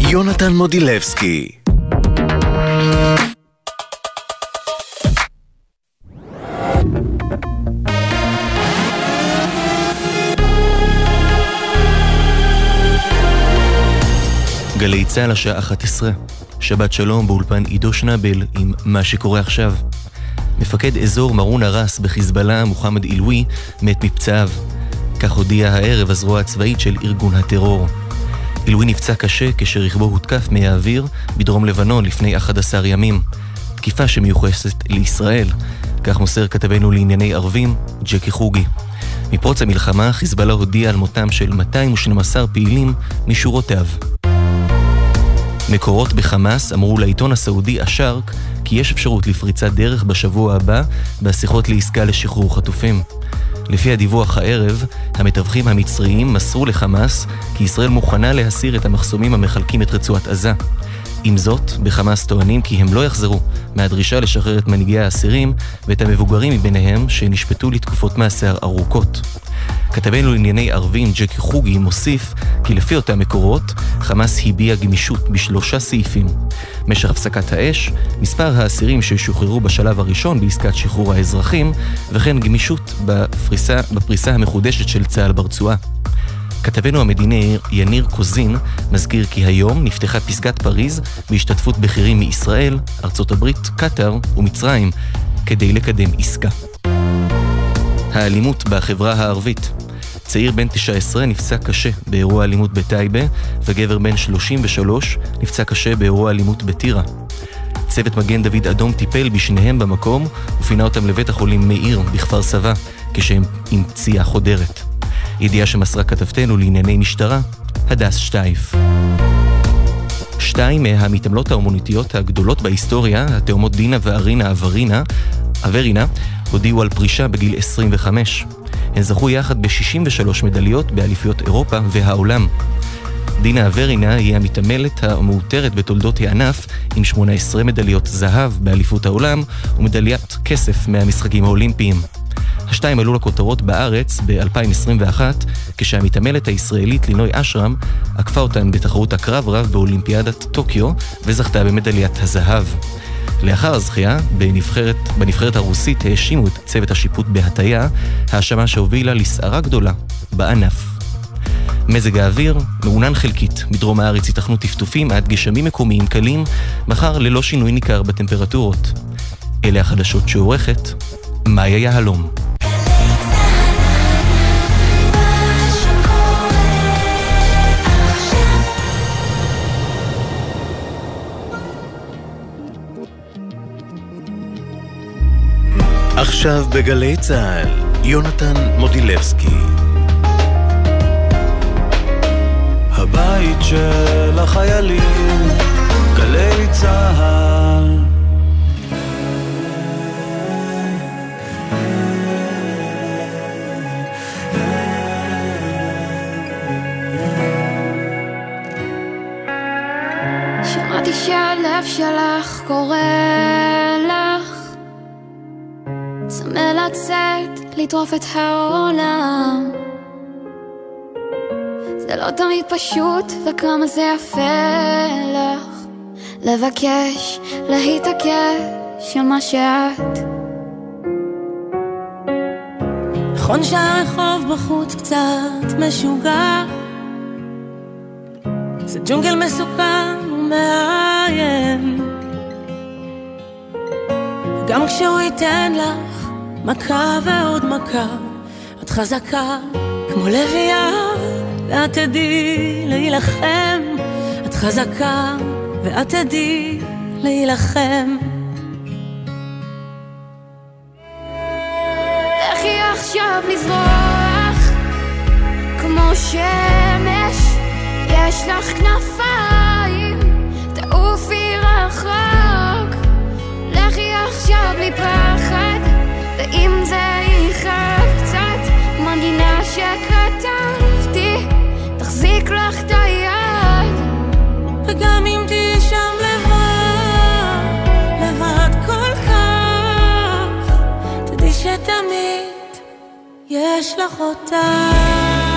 יונתן מודילבסקי. גלי צה"ל השעה 11, שבת שלום באולפן עידו שנבל עם מה שקורה עכשיו. מפקד אזור מרון הרס בחיזבאללה, מוחמד עילוי, מת מפצעיו. כך הודיעה הערב הזרוע הצבאית של ארגון הטרור. עילוי נפצע קשה כשרכבו הותקף מהאוויר בדרום לבנון לפני 11 ימים. תקיפה שמיוחסת לישראל, כך מוסר כתבנו לענייני ערבים, ג'קי חוגי. מפרוץ המלחמה, חיזבאללה הודיע על מותם של 212 פעילים משורותיו. מקורות בחמאס אמרו לעיתון הסעודי א-שארק כי יש אפשרות לפריצת דרך בשבוע הבא בשיחות לעסקה לשחרור חטופים. לפי הדיווח הערב, המתווכים המצריים מסרו לחמאס כי ישראל מוכנה להסיר את המחסומים המחלקים את רצועת עזה. עם זאת, בחמאס טוענים כי הם לא יחזרו מהדרישה לשחרר את מנהיגי האסירים ואת המבוגרים מביניהם שנשפטו לתקופות מאסר ארוכות. כתבנו לענייני ערבים ג'קי חוגי מוסיף כי לפי אותם מקורות, חמאס הביע גמישות בשלושה סעיפים. משך הפסקת האש, מספר האסירים ששוחררו בשלב הראשון בעסקת שחרור האזרחים, וכן גמישות בפריסה, בפריסה המחודשת של צה"ל ברצועה. כתבנו המדיני יניר קוזין מזכיר כי היום נפתחה פסגת פריז בהשתתפות בכירים מישראל, ארצות הברית, קטאר ומצרים כדי לקדם עסקה. האלימות בחברה הערבית צעיר בן 19 נפצע קשה באירוע אלימות בטייבה וגבר בן 33 נפצע קשה באירוע אלימות בטירה. צוות מגן דוד אדום טיפל בשניהם במקום ופינה אותם לבית החולים מאיר בכפר סבא כשהם עם פציעה חודרת. ידיעה שמסרה כתבתנו לענייני משטרה, הדס שטייף. שתיים מהמתעמלות האומנותיות הגדולות בהיסטוריה, התאומות דינה וארינה אברינה, אברינה, הודיעו על פרישה בגיל 25. הן זכו יחד ב-63 מדליות באליפויות אירופה והעולם. דינה אברינה היא המתעמלת המעוטרת בתולדות הענף עם 18 מדליות זהב באליפות העולם ומדליית כסף מהמשחקים האולימפיים. השתיים עלו לכותרות בארץ ב-2021, כשהמתעמלת הישראלית לינוי אשרם עקפה אותן בתחרות הקרב רב באולימפיאדת טוקיו וזכתה במדליית הזהב. לאחר הזכייה, בנבחרת, בנבחרת הרוסית האשימו את צוות השיפוט בהטייה, האשמה שהובילה לסערה גדולה בענף. מזג האוויר מעונן חלקית, בדרום הארץ ייתכנו טפטופים עד גשמים מקומיים קלים, מחר ללא שינוי ניכר בטמפרטורות. אלה החדשות שעורכת מאיה יהלום. עכשיו בגלי צה"ל, יונתן מודילבסקי. הבית של החיילים, גלי צה"ל. שמעתי שהלב שלך קורא לך צמא לצאת, לטרוף את העולם. זה לא תמיד פשוט, וכמה זה יפה לך לבקש, להתעקש על מה שאת. נכון שהרחוב בחוץ קצת משוגע זה ג'ונגל מסוכן ומאיים. גם כשהוא ייתן לך מכה ועוד מכה את חזקה כמו לביאה ואת תדעי להילחם. את חזקה ואת תדעי להילחם. לכי עכשיו לזרוח כמו שמש יש לך כנפיים תעופי רחוק. לכי עכשיו בלי פחד ואם זה יכאב קצת מנגינה שכתבתי תחזיק לך את היד וגם אם תהיי שם לבד, לבד כל כך, תדעי שתמיד יש לך אותה.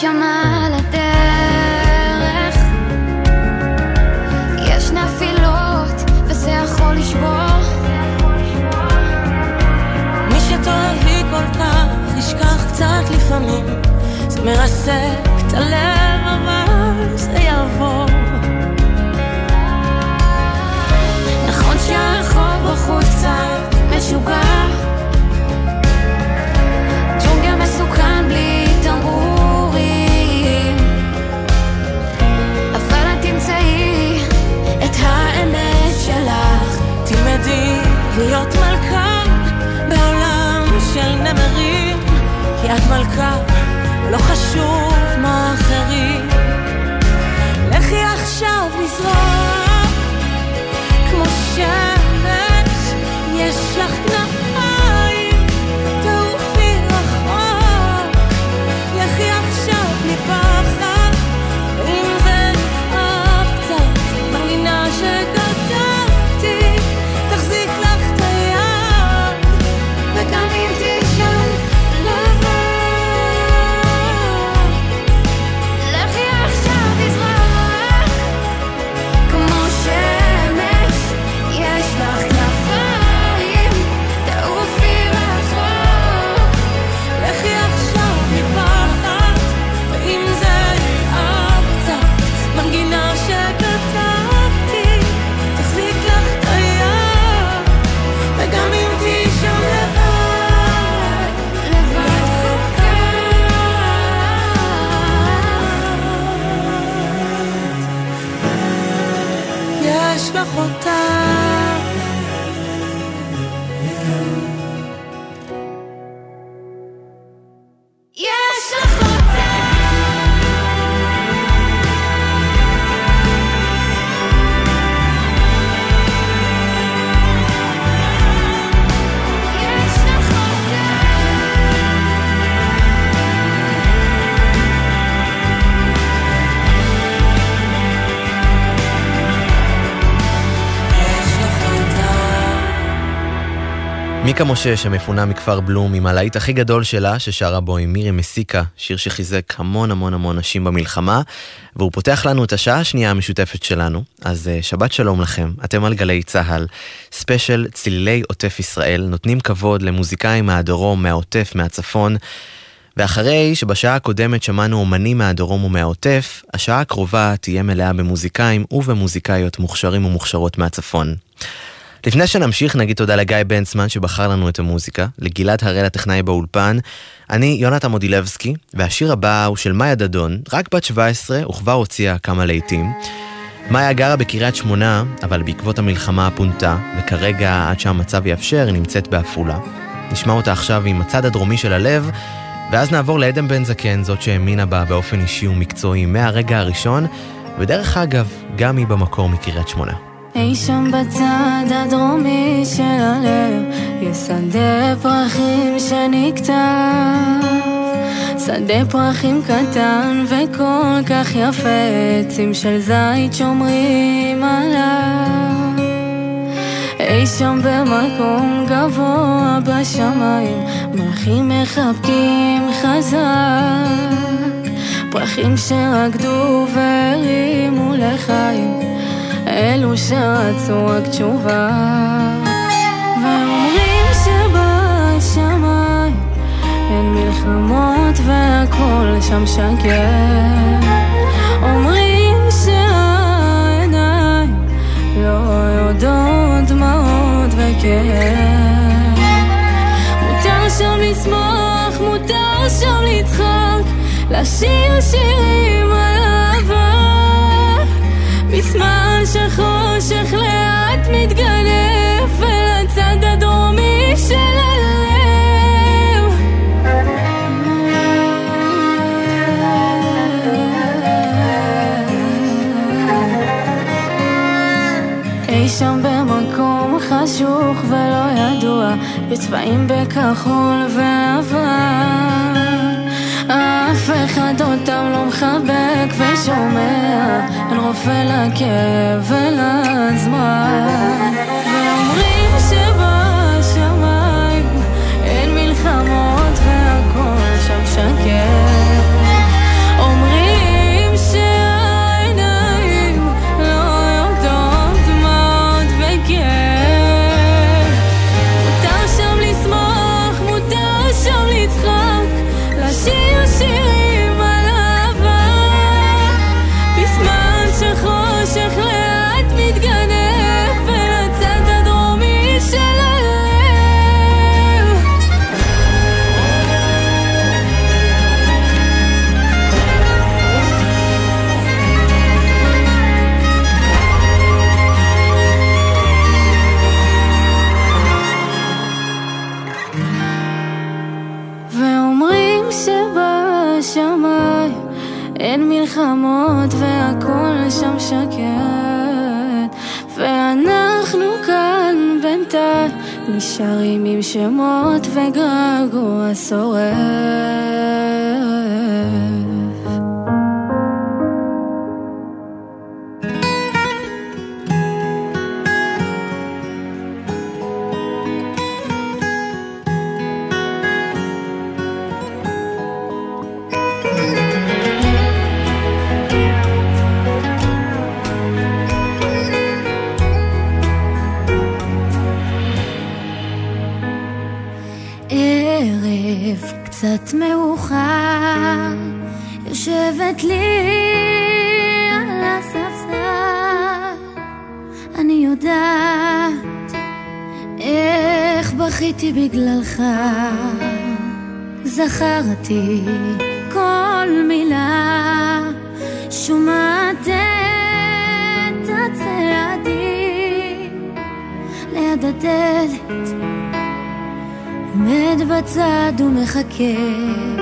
שם על הדרך יש נפילות וזה יכול לשבור מי שתאהבי כל כך, ישכח קצת לפעמים. זה מרסק את הלב, אבל זה יעבור. נכון שהרחוב בחוץ קצת משוגע ג'ונגל מסוכן בלי תמרורים תלמדי להיות מלכה בעולם של נמרים, כי את מלכה, לא חשוב מה אחרים. לכי עכשיו לזרוח כמו שמש, יש לך מיקה משה שמפונה מכפר בלום עם הלהיט הכי גדול שלה ששרה בו עם מירי מסיקה, שיר שחיזק המון המון המון נשים במלחמה והוא פותח לנו את השעה השנייה המשותפת שלנו. אז uh, שבת שלום לכם, אתם על גלי צה"ל. ספיישל צלילי עוטף ישראל. נותנים כבוד למוזיקאים מהדרום, מהעוטף, מהצפון. ואחרי שבשעה הקודמת שמענו אומנים מהדרום ומהעוטף, השעה הקרובה תהיה מלאה במוזיקאים ובמוזיקאיות מוכשרים ומוכשרות מהצפון. לפני שנמשיך נגיד תודה לגיא בנצמן שבחר לנו את המוזיקה, לגלעד הראל הטכנאי באולפן, אני יונתן מודילבסקי, והשיר הבא הוא של מאיה דדון, רק בת 17 וכבר הוציאה כמה להיטים. מאיה גרה בקריית שמונה, אבל בעקבות המלחמה פונתה, וכרגע עד שהמצב יאפשר היא נמצאת בעפולה. נשמע אותה עכשיו עם הצד הדרומי של הלב, ואז נעבור לעדן בן זקן, זאת שהאמינה בה באופן אישי ומקצועי מהרגע הראשון, ודרך אגב, גם היא במקור מקריית שמונה. אי שם בצד הדרומי של הלב יש שדה פרחים שנקטף. שדה פרחים קטן וכל כך יפה עצים של זית שומרים עליו. אי שם במקום גבוה בשמיים מלאכים מחבקים חזק. פרחים שרקדו והרימו לחיים אלו שרצו רק תשובה. ואומרים שבשמיים אין מלחמות והכל שם שקט אומרים שהעיניים לא יודעות דמעות וכאב מותר שם לשמוח, מותר שם לצחוק לשיר שירים על אהבה בזמן שחושך לאט מתגנב אל הצד הדרומי של הלב. אי שם במקום חשוך ולא ידוע בצבעים בכחול ולבן אף אחד אותם לא מחבק ושומע אין רופא לכאב ולזמן. ואומרים שבשמיים נשארים עם שמות וגעגוע שורף בגללך, זכרתי כל מילה, שומעת את הצעדים ליד הדלת. עומד בצד ומחכה.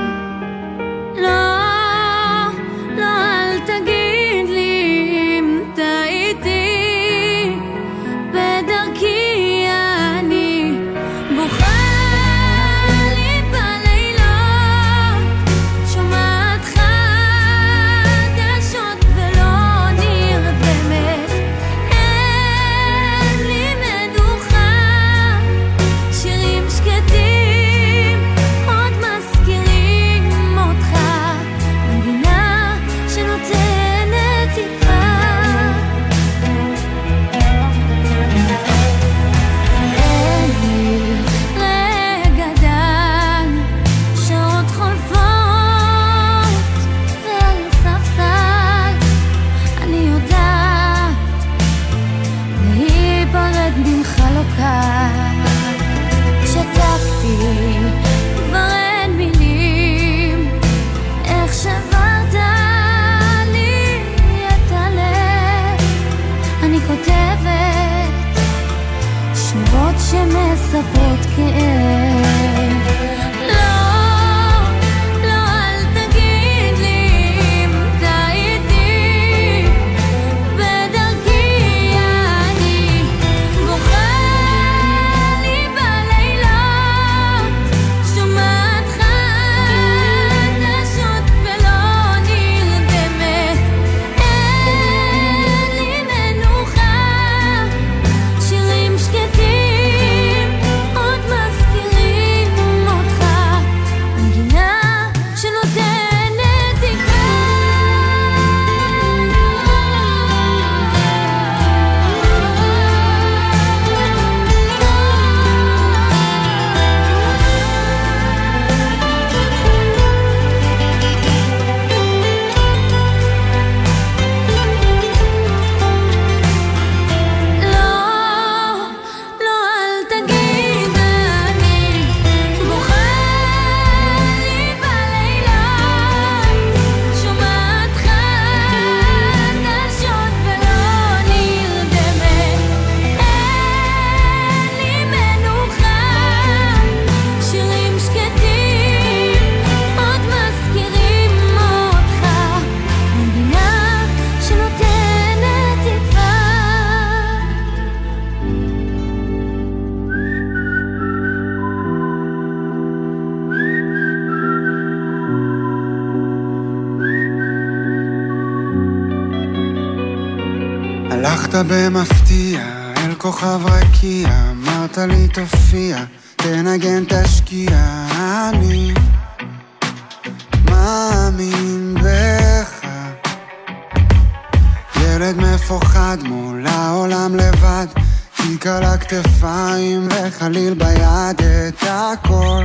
הכתפיים וחליל ביד את הכל.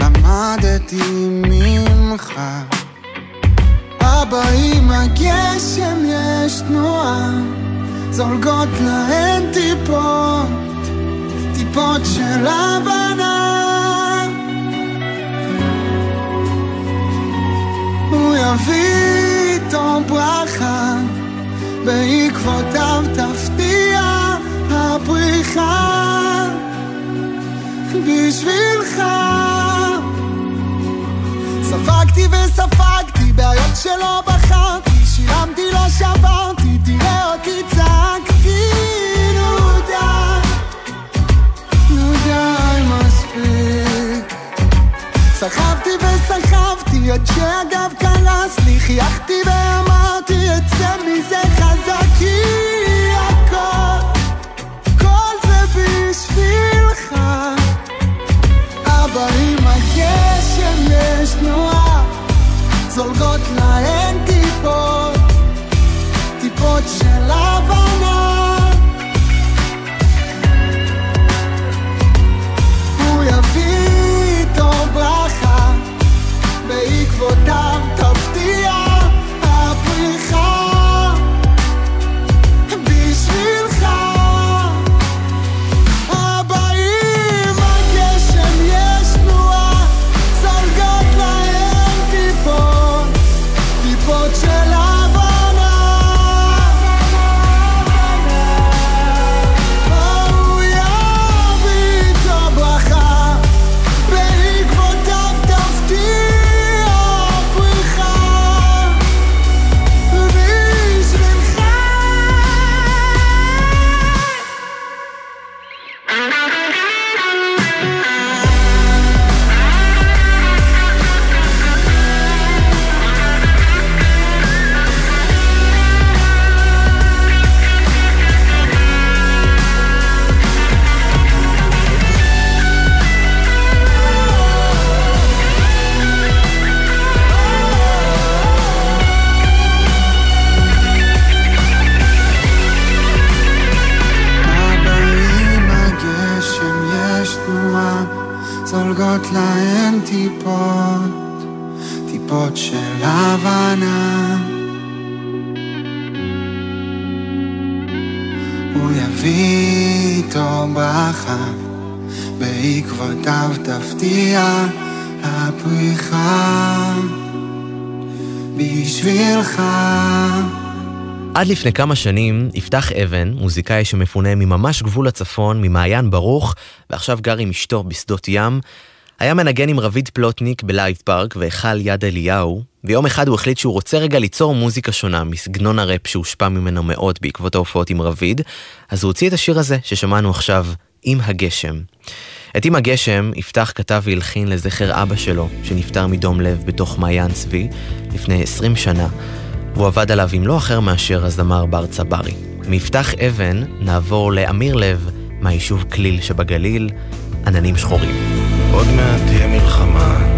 למדתי ממך. הבאים הגשם יש תנועה, זולגות להן טיפות, טיפות של הבנה. הוא יביא איתו ברכה, בעקבותיו תפתיע הפריחה בשבילך. ספגתי וספגתי בעיות שלא בחרתי, שילמתי לא שברתי, תראה אותי צעקתי נו די, נו די מספיק. סחבתי וסחבתי עד שהגב קלס לי, חייכתי ו... עד לפני כמה שנים, יפתח אבן, מוזיקאי שמפונה מממש גבול הצפון, ממעיין ברוך, ועכשיו גר עם אשתו בשדות ים, היה מנגן עם רביד פלוטניק ב Live Park והיכל יד אליהו, ויום אחד הוא החליט שהוא רוצה רגע ליצור מוזיקה שונה מסגנון הראפ שהושפע ממנו מאוד בעקבות ההופעות עם רביד, אז הוא הוציא את השיר הזה ששמענו עכשיו, עם הגשם. את עם הגשם יפתח כתב והלחין לזכר אבא שלו, שנפטר מדום לב בתוך מעיין צבי לפני 20 שנה, והוא עבד עליו עם לא אחר מאשר הזמר בר צברי. מיפתח אבן נעבור לאמיר לב מהיישוב כליל שבגליל, עננים שחורים. עוד מעט תהיה מלחמה,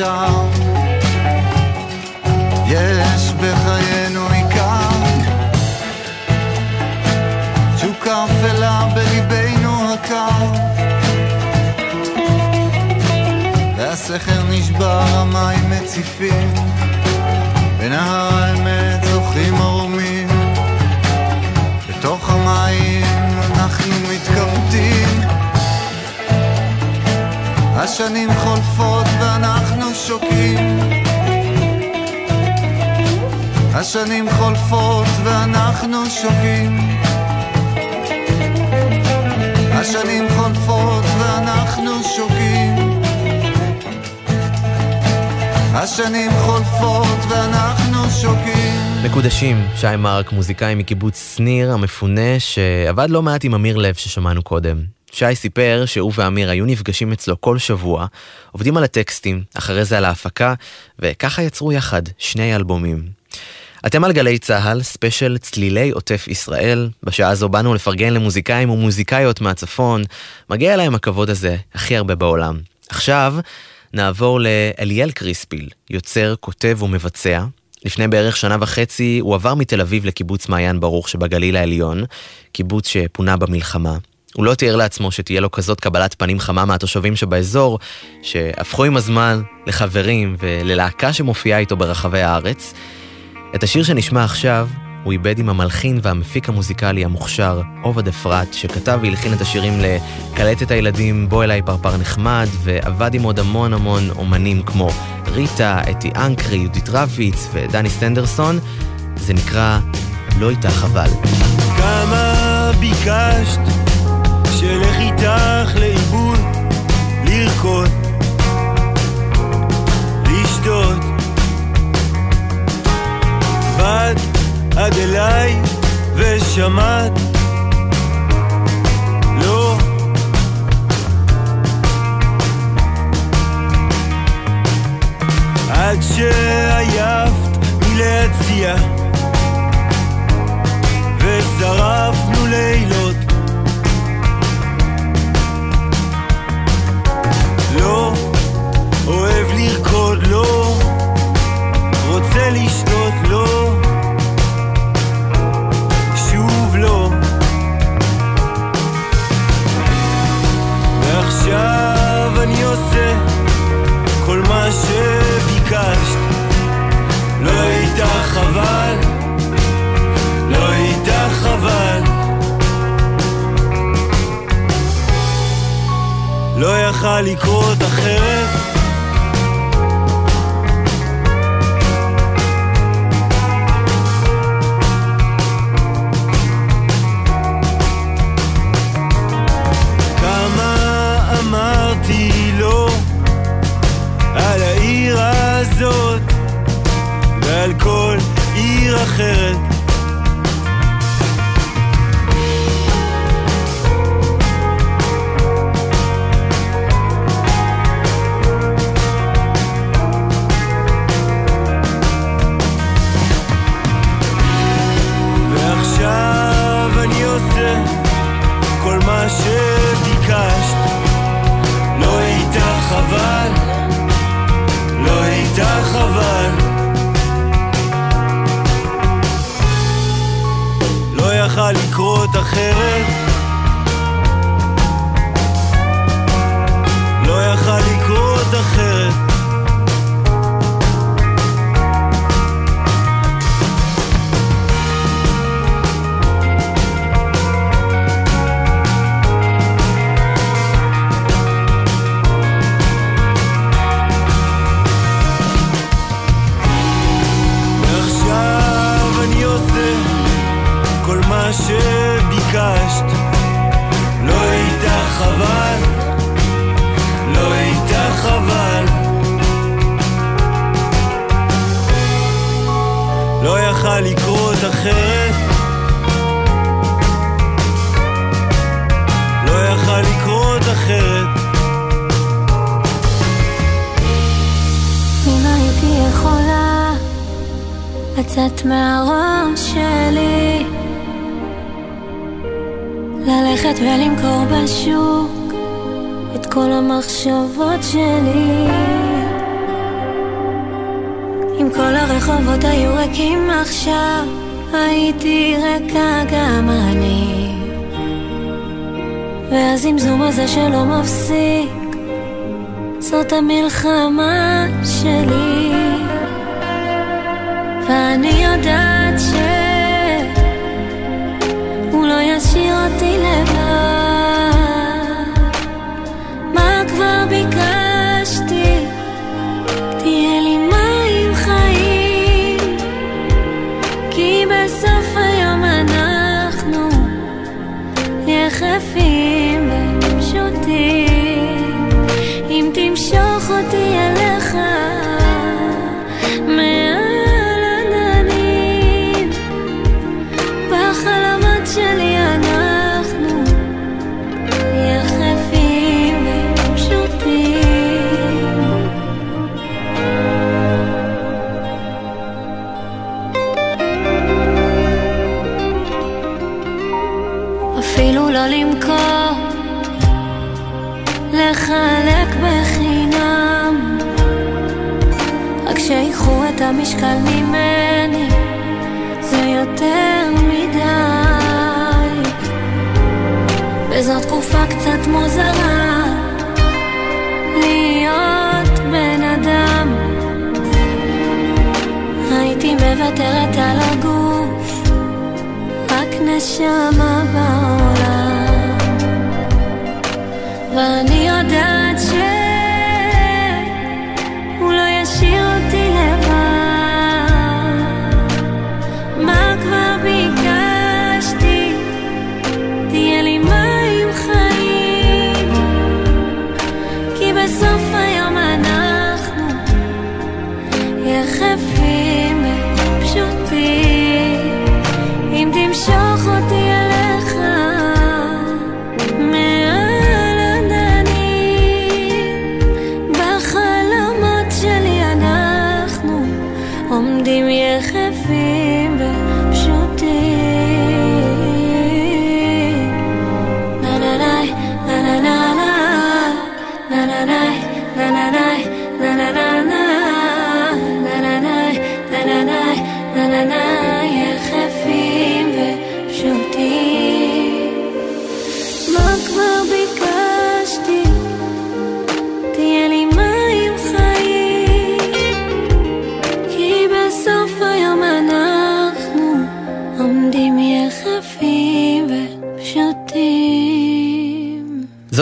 מה 60, שי מרק, מוזיקאי מקיבוץ שניר המפונה, שעבד לא מעט עם אמיר לב ששמענו קודם. שי סיפר שהוא ואמיר היו נפגשים אצלו כל שבוע, עובדים על הטקסטים, אחרי זה על ההפקה, וככה יצרו יחד שני אלבומים. אתם על גלי צה"ל, ספיישל צלילי עוטף ישראל. בשעה הזו באנו לפרגן למוזיקאים ומוזיקאיות מהצפון. מגיע להם הכבוד הזה הכי הרבה בעולם. עכשיו, נעבור לאליאל קריספיל, יוצר, כותב ומבצע, לפני בערך שנה וחצי הוא עבר מתל אביב לקיבוץ מעיין ברוך שבגליל העליון, קיבוץ שפונה במלחמה. הוא לא תיאר לעצמו שתהיה לו כזאת קבלת פנים חמה מהתושבים שבאזור, שהפכו עם הזמן לחברים וללהקה שמופיעה איתו ברחבי הארץ. את השיר שנשמע עכשיו הוא איבד עם המלחין והמפיק המוזיקלי המוכשר עובד אפרת, שכתב והלחין את השירים ל"קלט את הילדים, בוא אליי פרפר נחמד", ועבד עם עוד המון המון אומנים כמו ריטה, אתי אנקרי, יהודית רביץ ודני סנדרסון. זה נקרא "לא איתה חבל". כמה ביקשת שלך איתך לאיבוד, לרקוד, לשתות. באת עד אליי ושמעת. לא. עד שעייבת מלהציע ושרפנו לילות. לא אוהב לרקוד, לא. רוצה לשתות, לא. יכל לקרות אחרת? לא על כל עיר אחרת?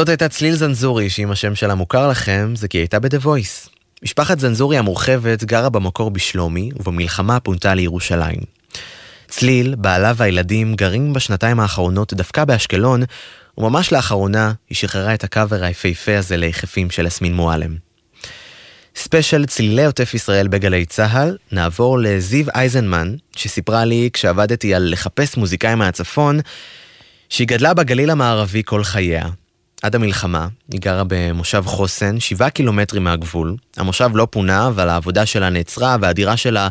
זאת הייתה צליל זנזורי, שאם השם שלה מוכר לכם, זה כי היא הייתה ב-The Voice. משפחת זנזורי המורחבת גרה במקור בשלומי, ובמלחמה פונתה לירושלים. צליל, בעלה והילדים גרים בשנתיים האחרונות דווקא באשקלון, וממש לאחרונה היא שחררה את הקאבר היפהפה הזה ליחפים של יסמין מועלם. ספיישל צלילי עוטף ישראל בגלי צה"ל, נעבור לזיו אייזנמן, שסיפרה לי כשעבדתי על לחפש מוזיקאים מהצפון, שהיא גדלה בגליל המערבי כל חייה. עד המלחמה, היא גרה במושב חוסן, שבעה קילומטרים מהגבול. המושב לא פונה, אבל העבודה שלה נעצרה, והדירה שלה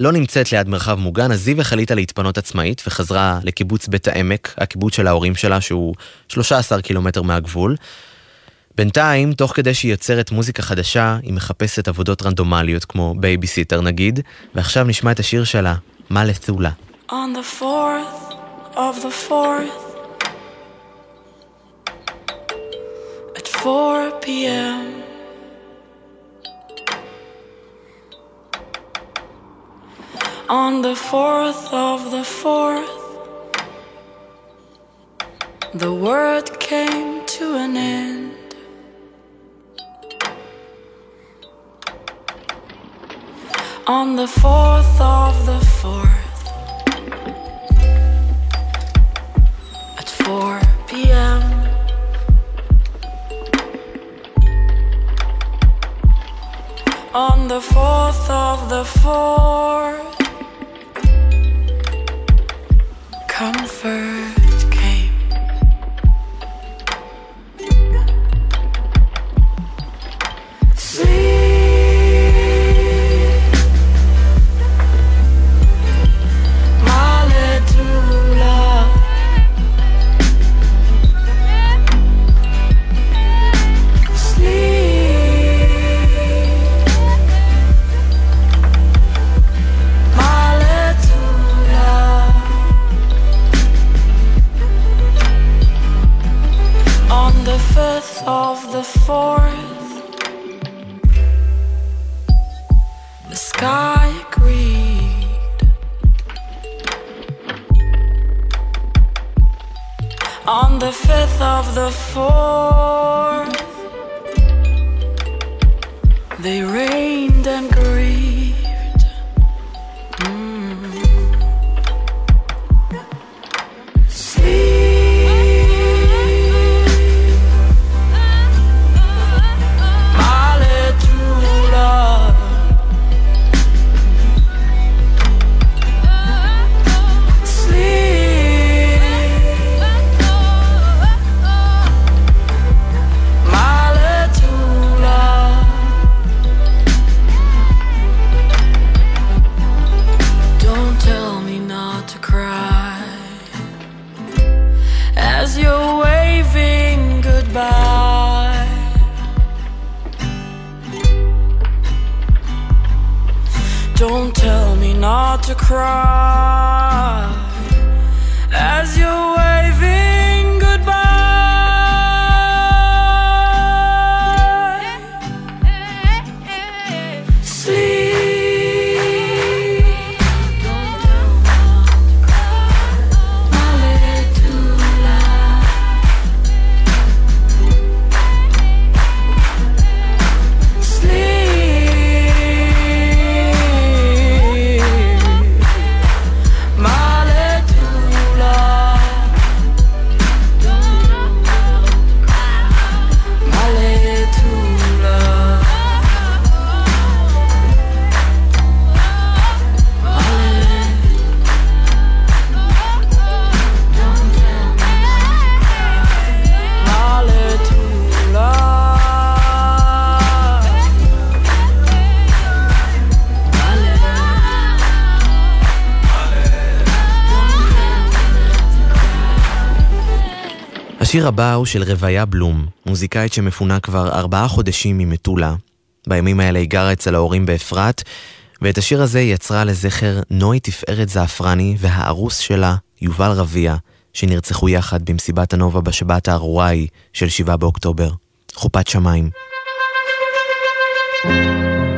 לא נמצאת ליד מרחב מוגן, אז זיו החליטה להתפנות עצמאית, וחזרה לקיבוץ בית העמק, הקיבוץ של ההורים שלה, שהוא 13 קילומטר מהגבול. בינתיים, תוך כדי שהיא יוצרת מוזיקה חדשה, היא מחפשת עבודות רנדומליות כמו בייביסיטר נגיד, ועכשיו נשמע את השיר שלה, מה לתולה. On the fourth of the fourth at 4 p.m. On the fourth of the fourth, the word came to an end. On the fourth of the fourth, at 4 p.m. On the fourth of the fourth, comfort the fourth, the sky agreed. On the fifth of the fourth, they rained and grieved. השיר הבא הוא של רוויה בלום, מוזיקאית שמפונה כבר ארבעה חודשים ממטולה. בימים האלה היא גרה אצל ההורים באפרת, ואת השיר הזה היא יצרה לזכר נוי תפארת זעפרני והארוס שלה, יובל רביע, שנרצחו יחד במסיבת הנובה בשבת הארורה ההיא של 7 באוקטובר. חופת שמיים. בריחה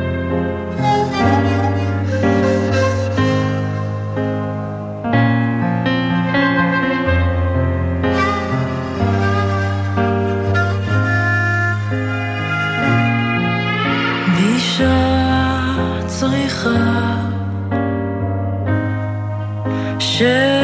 שמש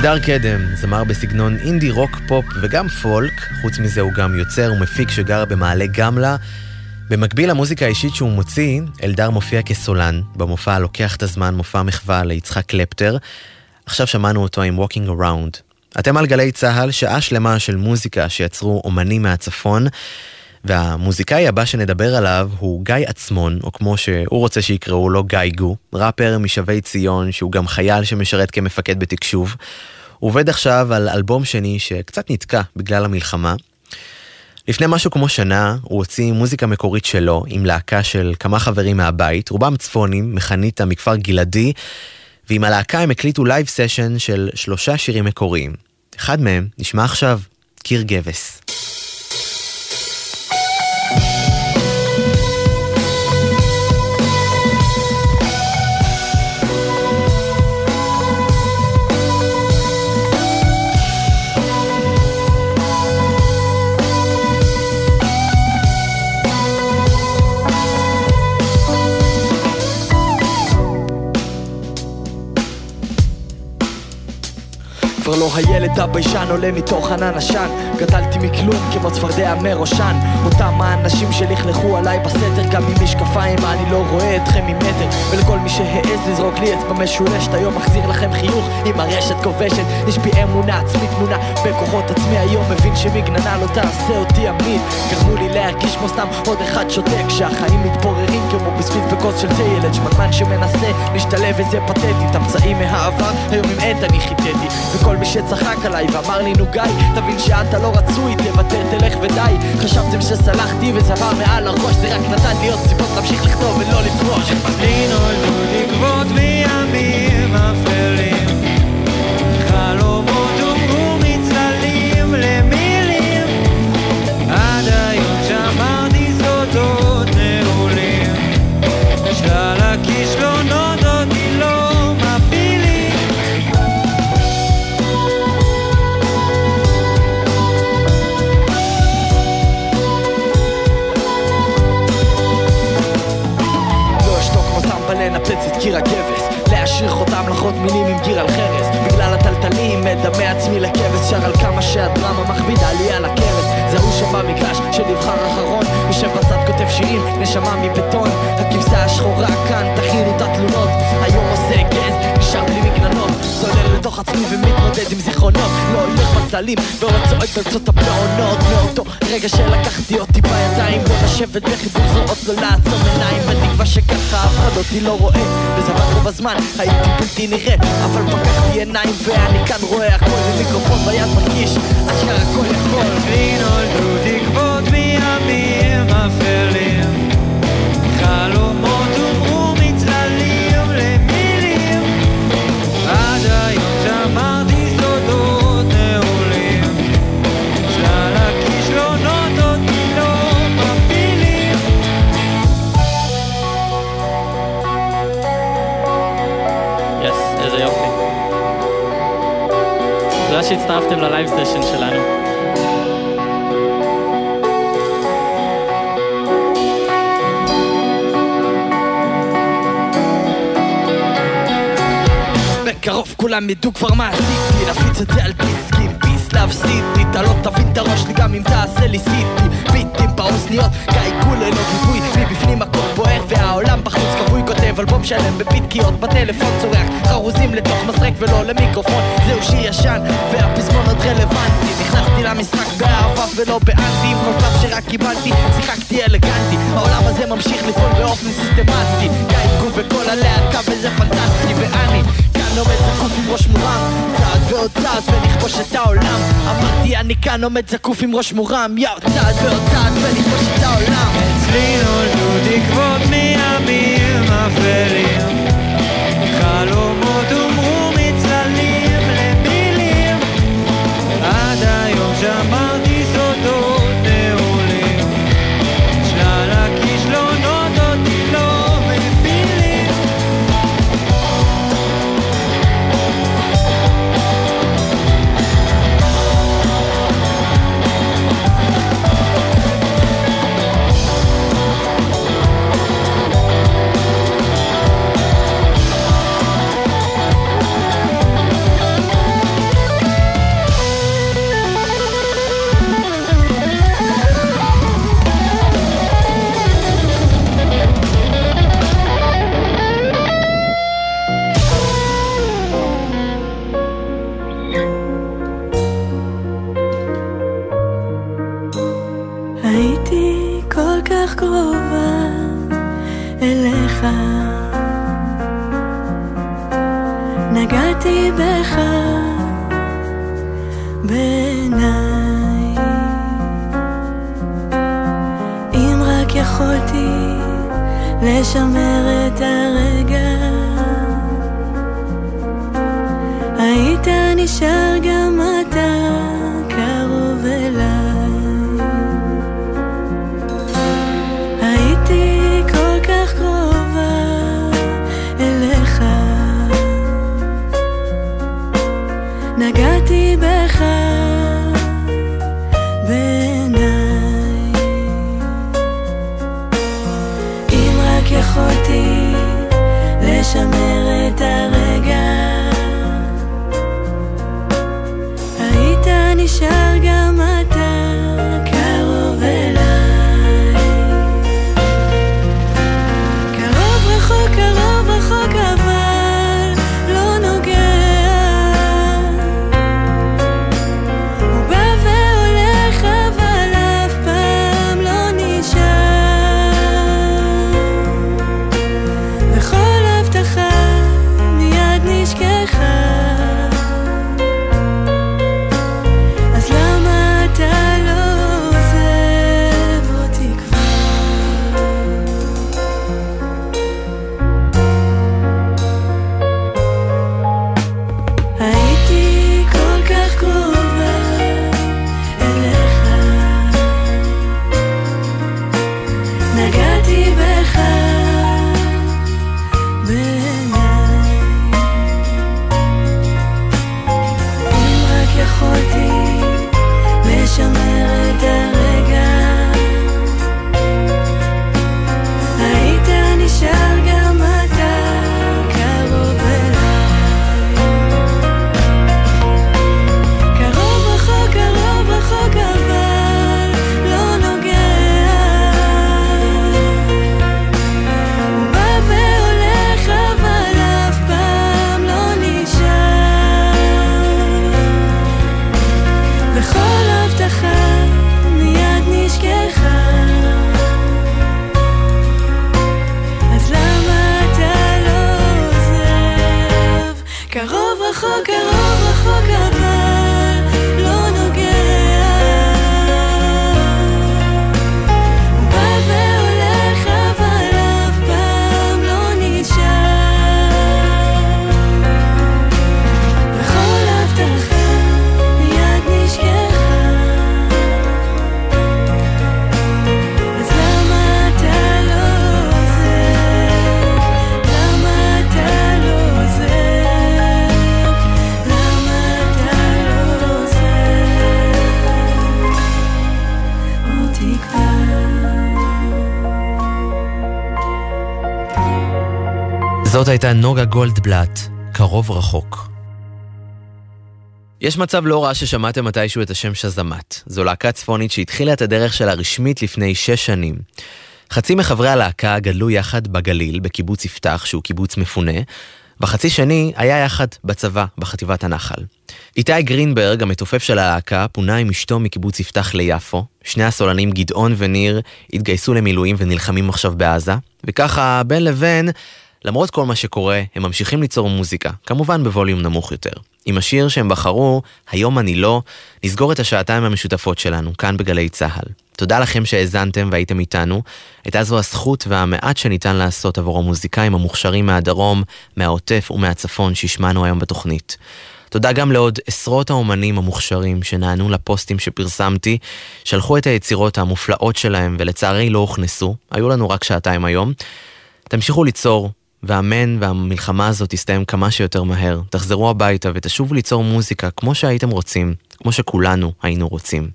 אלדר קדם, זמר בסגנון אינדי רוק פופ וגם פולק, חוץ מזה הוא גם יוצר ומפיק שגר במעלה גמלה. במקביל למוזיקה האישית שהוא מוציא, אלדר מופיע כסולן, במופע לוקח את הזמן, מופע מחווה ליצחק קלפטר. עכשיו שמענו אותו עם Walking Around. אתם על גלי צה"ל, שעה שלמה של מוזיקה שיצרו אומנים מהצפון, והמוזיקאי הבא שנדבר עליו הוא גיא עצמון, או כמו שהוא רוצה שיקראו לו, גיא גו, ראפר משבי ציון, שהוא גם חייל שמשרת כמפקד בתקשוב. הוא עובד עכשיו על אלבום שני שקצת נתקע בגלל המלחמה. לפני משהו כמו שנה, הוא הוציא מוזיקה מקורית שלו, עם להקה של כמה חברים מהבית, רובם צפונים, מחניתה מכפר גלעדי, ועם הלהקה הם הקליטו live session של שלושה שירים מקוריים. אחד מהם נשמע עכשיו, קיר גבס. כבר לא הילד הביישן עולה מתוך ענן עשן. גדלתי מכלום כמו צפרדע מראשן. אותם האנשים שלכלכו עליי בסתר גם עם משקפיים אני לא רואה אתכם ממטר ולכל מי שהעז לזרוק לי אצבע משולשת היום מחזיר לכם חיוך. עם הרשת כובשת יש בי אמונה עצמית תמונה בכוחות עצמי היום מבין שמגננה לא תעשה אותי עמיד גרמו לי להרגיש כמו סתם עוד אחד שותק שהחיים מתפוררים כמו בשביל בכוס של תה. ילד שמנמן שמנסה להשתלב וזה פתטי. תמצאים מהעבר היום עם עת אני חיטטי. וכל מי שצחק עליי ואמר לי נו גיא תבין שאתה לא רצוי תוותר תלך ודי. חשבתם שסלחתי וזה עבר מעל הראש זה רק נתן לי עוד סיבות להמשיך לכתוב ולא לפרוש. לי נולדו תקוות מימים אפלים חלומות קיר הכבש להשאיר חותם לחרות מילים עם גיר על חרס. בגלל הטלטלים מדמה עצמי לכבש שר על כמה שהדרמה מכבידה לי על הכרס זהו שם במגרש שנבחר אחרון יושב בצד כותב שירים נשמה מבטון. הכבשה השחורה כאן תכינו את התלונות עצמי ומתמודד עם זיכרונות. לא הולך בצללים ועוד צועק בארצות המעונות מאותו רגע שלקחתי אותי בידיים בוא לשבת בחיבור זרועות לא לעצום עיניים. בתקווה שככה אף אחד אותי לא רואה. וזה בטח בזמן הייתי בלתי נראה. אבל פקחתי עיניים ואני כאן רואה הכל עם מיקרופון ביד מרגיש אשכרה הכל יכול. לי נולדו תקוות מימים אפלים תודה שהצטרפתם ללייב סשן שלנו. כולם ידעו כבר מה עשיתי. להפיץ את זה על דיסקים ביס להפסיד אתה לא תבין את הראש לי גם אם תעשה לי סיטי ביטים באוזניות כולה לא גיבוי. מבפנים הכל בוער והעולם בחוץ כבוי. כותב אלבום שלם בפיתקיות בטלפון צורח. חרוזים לתוך מסרק ולא למיקרופון. זהו שישן והפזמון עוד רלוונטי. נכנסתי למשחק באהבה ולא באנטי. עם כל פעם שרק קיבלתי שיחקתי אלגנטי. העולם הזה ממשיך לפעול באופן סיסטמטי. גוף וכל הלהקה וזה פנטסטי. ואני עומד זקוף עם ראש מורם. צעד ועוד צעד ונכבוש את העולם. אמרתי אני כאן עומד זקוף עם ראש מורם. יאו צעד ועוד צעד ונכבוש את העולם. אצלי נולדו תקוות מימים אפלים. חלומות הומרו לשמר את הרגע, היית נשאר גם זאת הייתה נוגה גולדבלט, קרוב רחוק. יש מצב לא רע ששמעתם מתישהו את השם שזמת. זו להקה צפונית שהתחילה את הדרך שלה רשמית לפני שש שנים. חצי מחברי הלהקה גדלו יחד בגליל, בקיבוץ יפתח, שהוא קיבוץ מפונה, וחצי שני היה יחד בצבא, בחטיבת הנחל. איתי גרינברג, המתופף של הלהקה, פונה עם אשתו מקיבוץ יפתח ליפו. שני הסולנים גדעון וניר התגייסו למילואים ונלחמים עכשיו בעזה, וככה, בין לבין, למרות כל מה שקורה, הם ממשיכים ליצור מוזיקה, כמובן בווליום נמוך יותר. עם השיר שהם בחרו, היום אני לא, נסגור את השעתיים המשותפות שלנו, כאן בגלי צה"ל. תודה לכם שהאזנתם והייתם איתנו. הייתה זו הזכות והמעט שניתן לעשות עבור המוזיקאים המוכשרים מהדרום, מהעוטף ומהצפון שהשמענו היום בתוכנית. תודה גם לעוד עשרות האומנים המוכשרים שנענו לפוסטים שפרסמתי, שלחו את היצירות המופלאות שלהם ולצערי לא הוכנסו, היו לנו רק שעתיים היום. תמשיכו ליצור, ואמן והמלחמה הזאת תסתיים כמה שיותר מהר. תחזרו הביתה ותשובו ליצור מוזיקה כמו שהייתם רוצים, כמו שכולנו היינו רוצים.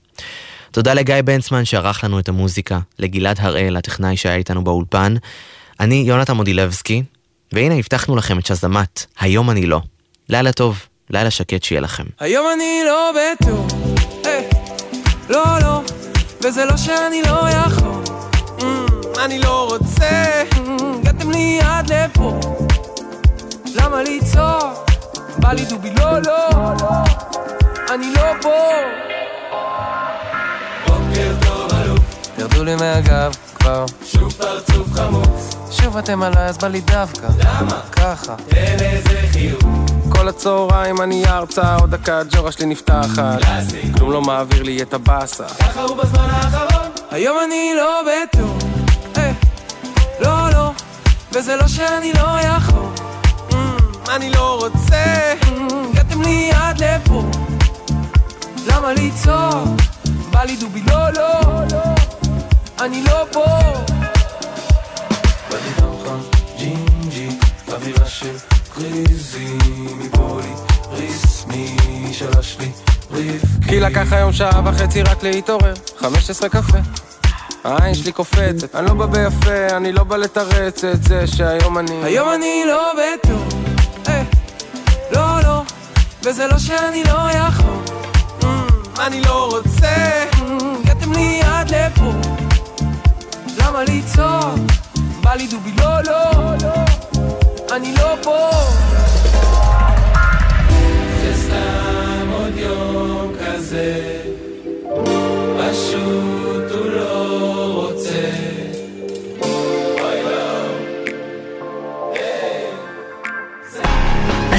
תודה לגיא בנצמן שערך לנו את המוזיקה, לגלעד הראל, הטכנאי שהיה איתנו באולפן. אני יונתן מודילבסקי, והנה הבטחנו לכם את שזמת, היום אני לא. לילה טוב, לילה שקט שיהיה לכם. היום אני לא בטוב, היי, לא, לא, וזה לא שאני לא יכול, mm, אני לא רוצה, לפה, למה לצעוק? בא לי דובי, לא, לא, אני לא פה. בוקר טוב אלוף, ירדו לי מהגב, דבר שוב פרצוף חמוץ. שוב אתם עליי אז בא לי דווקא. למה? ככה. תן איזה חיוך. כל הצהריים אני ארצה, עוד דקה הג'ורה שלי נפתחת. קלאסי. כלום לא מעביר לי את הבאסה. ככה הוא בזמן האחרון. היום אני לא בטור, וזה לא שאני לא יכול. Mm, אני לא רוצה, mm, הגעתם לי עד לפה. למה לצעוק? בא לי דובי לא לא, אני לא פה. באתי ג'ינג'י, אווירה של קריזי מפולי, ריס, מי שלש לי ריף כי לקח היום שעה וחצי רק להתעורר. 15 קפה העין שלי קופצת. אני לא בא ביפה, אני לא בא לתרץ את זה שהיום אני היום אני לא בטור, אה, לא לא וזה לא שאני לא יכול. Mm, אני לא רוצה, הגעתם לי עד לפה. למה לצעוק? בא לי דובי לא לא, אני לא פה. זה סתם עוד יום כזה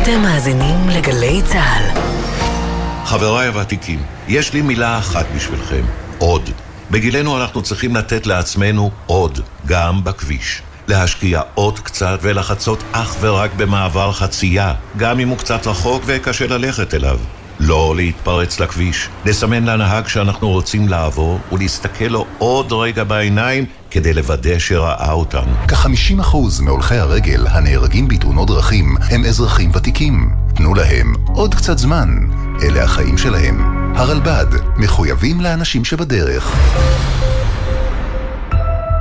אתם מאזינים לגלי צה"ל. חבריי הוותיקים, יש לי מילה אחת בשבילכם, עוד. בגילנו אנחנו צריכים לתת לעצמנו עוד, גם בכביש. להשקיע עוד קצת ולחצות אך ורק במעבר חצייה, גם אם הוא קצת רחוק וקשה ללכת אליו. לא להתפרץ לכביש, לסמן לנהג שאנחנו רוצים לעבור ולהסתכל לו עוד רגע בעיניים כדי לוודא שראה אותנו. כ-50% מהולכי הרגל הנהרגים בתאונות דרכים הם אזרחים ותיקים. תנו להם עוד קצת זמן. אלה החיים שלהם. הרלב"ד, מחויבים לאנשים שבדרך.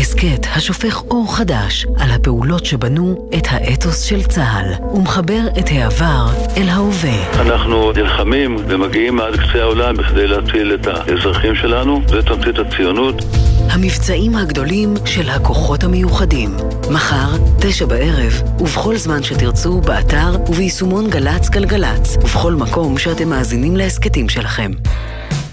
הסכת השופך אור חדש על הפעולות שבנו את האתוס של צה"ל ומחבר את העבר אל ההווה. אנחנו נלחמים ומגיעים עד קצה העולם בכדי להציל את האזרחים שלנו, זה תמצית הציונות. המבצעים הגדולים של הכוחות המיוחדים. מחר, תשע בערב, ובכל זמן שתרצו, באתר וביישומון גל"צ גלגלצ, ובכל מקום שאתם מאזינים להסכתים שלכם.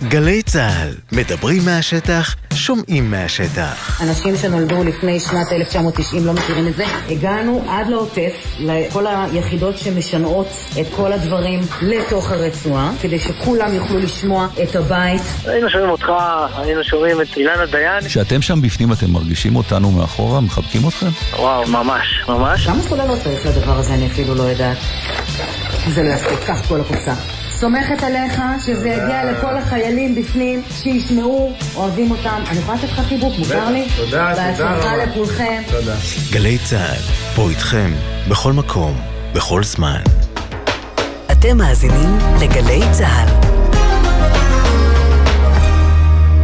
גלי צה"ל, מדברים מהשטח, שומעים מהשטח. אנשים שנולדו לפני שנת 1990 לא מכירים את זה. הגענו עד לעוטף, לכל היחידות שמשנעות את כל הדברים לתוך הרצועה, כדי שכולם יוכלו לשמוע את הבית. היינו שומעים אותך, היינו שומעים את אילנה דיין. כשאתם שם בפנים אתם מרגישים אותנו מאחורה? מחבקים אתכם? וואו, ממש, ממש. כמה סוללות צריך לדבר הזה, אני אפילו לא יודעת. זה לא יספיק, קח כל הקופסה. סומכת עליך שזה יגיע לכל החיילים בפנים, שישמעו, אוהבים אותם. אני יכולה לתת לך חיבוק, מותר לי? תודה, תודה בהצלחה רבה. לכולכם. תודה. גלי צה"ל, פה איתכם, בכל מקום, בכל זמן. אתם מאזינים לגלי צה"ל.